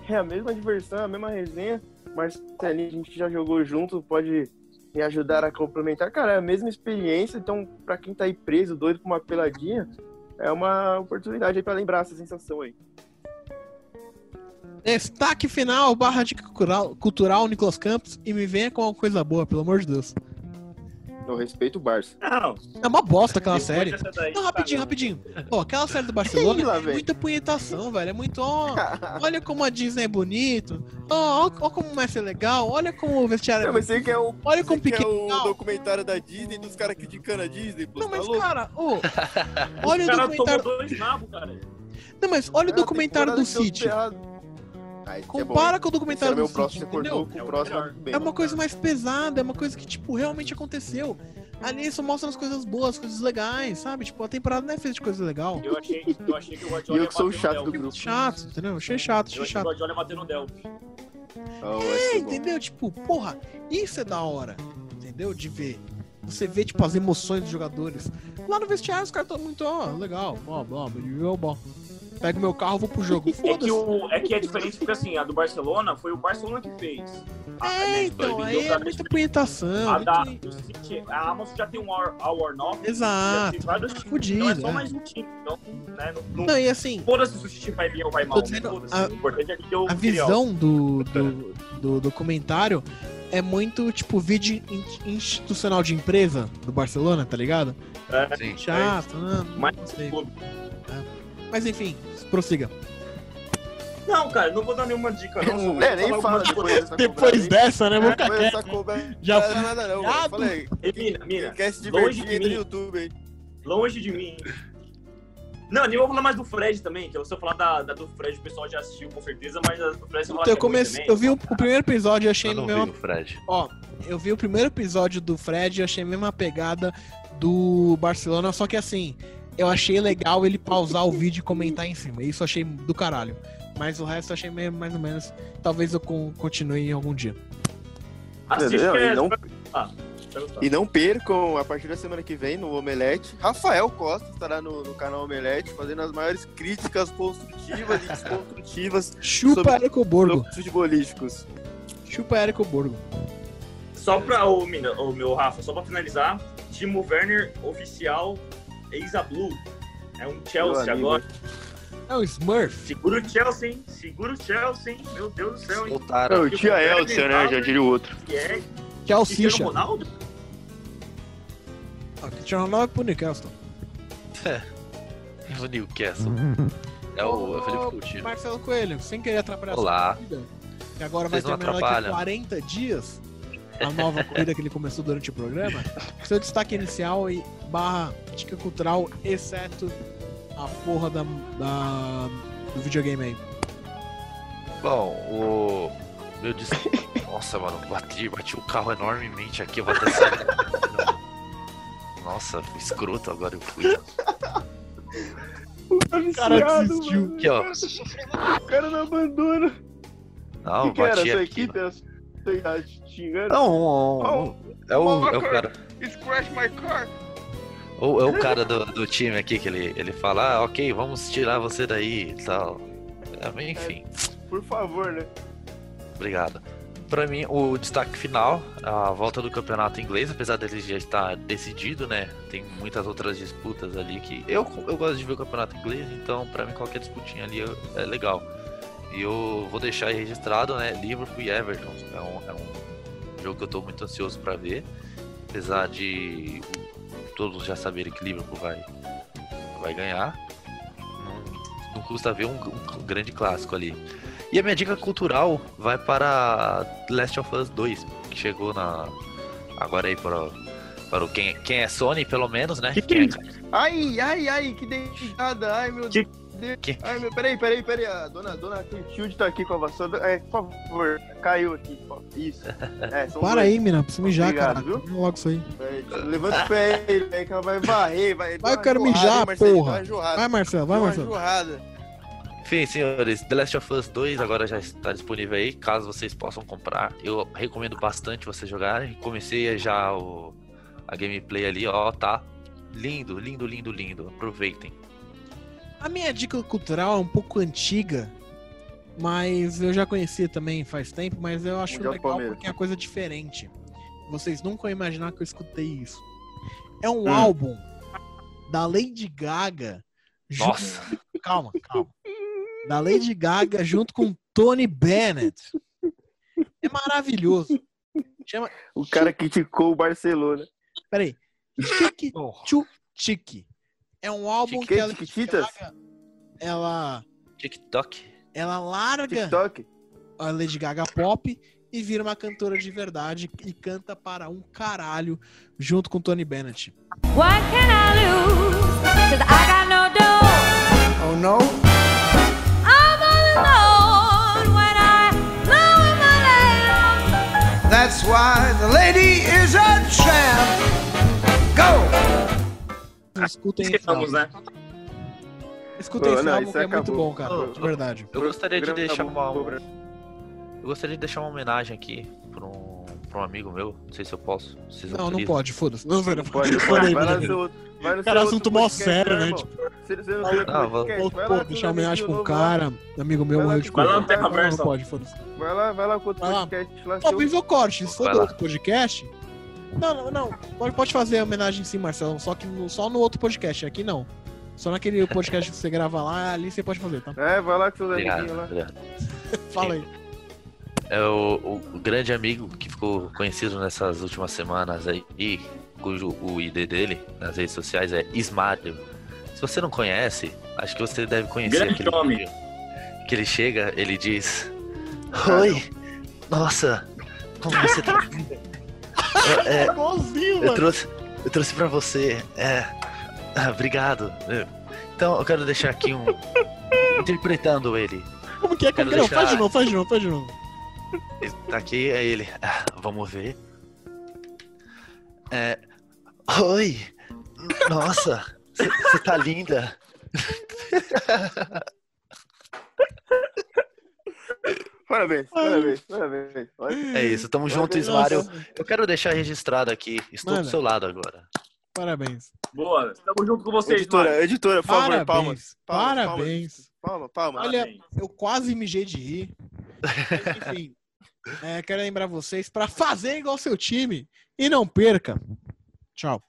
É a mesma diversão, a mesma resenha. Marcelinho, a gente já jogou junto, pode me ajudar a complementar. Cara, é a mesma experiência, então pra quem tá aí preso, doido com uma peladinha, é uma oportunidade aí pra lembrar essa sensação aí. Destaque final barra dica cultural, cultural Nicolas Campos e me venha com uma coisa boa, pelo amor de Deus. Eu respeito o Barça. Não, É uma bosta aquela série. daí, Não, tá, rapidinho, meu. rapidinho. Ó, aquela série do Barcelona lá, é muita punhetação, velho. É muito, ó, olha como a Disney é bonito. Ó, ó, ó como o Messi é legal. Olha como o vestiário é Não, mas você quer o, Olha como você quer pequeno. o documentário da Disney dos caras criticando a Disney, pô. Não, tá mas louco? cara, ô, olha O o documentário. tomou dois nabos, cara. Não, mas olha o Ah, documentário do City. Esse é bom, Compara hein? com o documentário meu do cortou entendeu? com É próximo. bem. É uma coisa mais pesada, é uma coisa que, tipo, realmente aconteceu. Ali só mostra as coisas boas, as coisas legais, sabe? Tipo, a temporada não é feita de coisa legal. Eu achei, eu achei que o E Guardiola eu que sou chato do Delphi. grupo. Chato, entendeu? Achei chato, Eu achei achei que o chato. Guardiola ia bater no Delphi. É, bom. entendeu? Tipo, porra, isso é da hora, entendeu? De ver. Você vê, tipo, as emoções dos jogadores. Lá no vestiário, os caras estão muito, ó, legal, ó, ó, ó, bom. Pego meu carro, vou pro jogo. É que, o, é que é diferente porque assim, a do Barcelona foi o Barcelona que fez. A, É, né, então, aí é muita punhetação. A da muito- City, a Amazon já tem um Our, Our North. Exato. já tem vários times, Fudido, Então é só é. mais um time. Então, né, não, não, Não, e assim, Foda-se se o City vai bem ou vai mal. dizendo, a- O importante é que deu a visão do, do, do documentário é muito, tipo, vídeo in- institucional de empresa do Barcelona, tá ligado? É, Sim. Chato, né? Mas- Não sei. Mas enfim, prossiga. Não, cara, não vou dar nenhuma dica, não. É, nem fala depois dessa Depois dessa, né? Vou ficar quieto. Já não nada não, mano. Falei, Ei, mina, mina, quer se longe divertir, de mim. YouTube aí. longe de mim. Não, nem vou falar mais do Fred também, que se eu falar da, da do Fred, o pessoal já assistiu com certeza, mas a do Fred você Então, eu, é comecei, eu vi o, o primeiro episódio e achei Eu não mesmo. vi o Fred. Ó, eu vi o primeiro episódio do Fred e achei a mesma pegada do Barcelona, só que assim, eu achei legal ele pausar o vídeo e comentar em cima. Isso eu achei do caralho. Mas o resto eu achei meio, mais ou menos. Talvez eu con- continue em algum dia. Assiste Não, que é- e não- Ah. E não percam, a partir da semana que vem, no Omelete, Rafael Costa estará no, no canal Omelete, fazendo as maiores críticas construtivas e desconstrutivas Chupa Sobre- Érico Borgo. futebolísticos. Chupa Érico Borgo. Só pra o, mina, o meu Rafa, só pra finalizar, Timo Werner oficial Eisa Blue. É um Chelsea agora. É o Smurf. Segura o Chelsea, hein? Segura o Chelsea, hein? Meu Deus do céu, hein? Soltaram. Não, tia Elcia, né? Já diria o outro. Que é Que é o Cristiano Cicha. Ronaldo? Ah, Cristiano Ronaldo é pro Newcastle. O Newcastle. É o, é o Felipe Coutinho. Marcelo Coelho, sem querer atrapalhar a Olá. sua vida, que agora vai Vocês não terminar daqui a atrapalham. 40 dias a nova corrida que ele começou durante o programa. Seu destaque inicial e barra dica cultural, exceto a porra da, da- do videogame aí. Bom, o. Meu dis... Nossa, mano, bati, bati o carro enormemente aqui, eu vou até sair. Nossa, escroto agora eu fui. O cara desistiu. Aqui, ó. O cara não abandona. Não, O que, que era? bati Sua aqui. equipe? Idade xingando? Não, é o, é o cara. Crashed my car. Ou é o cara do, do time aqui que ele, ele fala, ah, ok, vamos tirar você daí e tal. É, enfim, Por favor, né? obrigado. Pra mim, o destaque final, a volta do campeonato inglês, apesar dele já estar decidido, né? Tem muitas outras disputas ali que. Eu, eu gosto de ver o campeonato inglês, então pra mim qualquer disputinha ali é, é legal. E eu vou deixar aí registrado, né? Liverpool e Everton. É um, é um jogo que eu tô muito ansioso pra ver. Apesar de todos já saberem que Liverpool vai, vai ganhar. Não, não custa ver um, um grande clássico ali. E a minha dica cultural vai para Last of Us 2, que chegou na. Agora aí para, para o quem, quem é Sony, pelo menos, né? Que que Quem é Ai, ai, ai, que dentada. Ai, meu Que- Deus. Que- Ai, meu, peraí, peraí, peraí. A dona, dona Clotilde tá aqui com a vassoura. É, por favor, caiu aqui. Isso. É, Para dois. aí, mina, pra mijar, Obrigado, cara. viu? Logo isso aí. É, Levanta o pé aí, velho, que ela vai varrer. Vai, Vai, eu quero jorrada, mijar, hein, Marcelinho, porra. Vai, Marcelo, vai, Marcelo. Enfim, senhores, The Last of Us 2 agora já está disponível aí, caso vocês possam comprar. Eu recomendo bastante vocês jogarem. Comecei já o, a gameplay ali, ó, tá lindo, lindo, lindo, lindo. Aproveitem. A minha dica cultural é um pouco antiga, mas eu já conhecia também faz tempo, mas eu acho Mundial legal porque é uma coisa diferente. Vocês nunca vão imaginar que eu escutei isso. É um Hum. álbum da Lady Gaga. Nossa, Calma, calma. Da Lady Gaga junto com Tony Bennett. É maravilhoso. Chama O cara criticou o Barcelona. Peraí. Chique. Chu Chique. É um álbum que ela, Chiquititas? ela, TikTok. ela larga TikTok. a Lady Gaga pop e vira uma cantora de verdade e canta para um caralho junto com Tony Bennett. What can I lose? Cause I got no dough. Oh no? I'm all alone when I lose my lamb. That's why the lady is a tramp. Escutem álbum. né? Escutem esse não, álbum isso que é muito bom, cara. Ô, De verdade. Eu gostaria de deixar uma. Eu gostaria de deixar uma homenagem aqui pra um, pra um amigo meu. Não sei se eu posso. Vocês Não, não pode, foda-se. Não, não, Pode, pode. aí, Vai lá seu. Vai no Cara, seu assunto mó sério, né? irmão. Tipo, Se não vou- vai Pô, lá, deixar homenagem pra um cara, amigo meu Vai lá morreu de vai lá Covid. no Terra Não, não Versa. pode, foda-se. Vai lá, vai lá com outro podcast lá. Ó, Piso Corte, se for do outro podcast. Não, não, não. Pode, pode fazer a homenagem sim, Marcelo. Só que no- só no outro podcast. Aqui não. Só naquele podcast que você grava lá, ali você pode fazer, tá? É, vai lá seus Obrigado, amiguinhos lá. Fala aí. É o, o- o grande amigo que ficou conhecido nessas últimas semanas aí, e cujo o ID dele nas redes sociais é Ismário. Se você não conhece, acho que você deve conhecer Grande aquele homem. vídeo que ele chega, ele diz: Oi, nossa, como você tá linda. É, é, Igualzinho, eu trouxe, eu trouxe pra você. É, ah, obrigado. Então eu quero deixar aqui um interpretando ele. Como que é? Como que é? Não, faz de deixar- novo, faz de novo, faz de novo. Tá aqui, é ele. Ah, vamos ver. É. Oi! Nossa! Você tá linda! Parabéns, parabéns, parabéns. É isso, tamo junto. Ismário. Eu quero deixar registrado aqui. Estou Mano. do seu lado agora. Parabéns. Boa, estamos junto com vocês, Editora, editora, por favor, palmas. Parabéns. Palmas, Parabéns. Palma, palma. Olha, Parabéns. eu quase mijei de rir. Mas, Enfim, é, quero lembrar vocês pra fazer igual seu time e não perca. Tchau.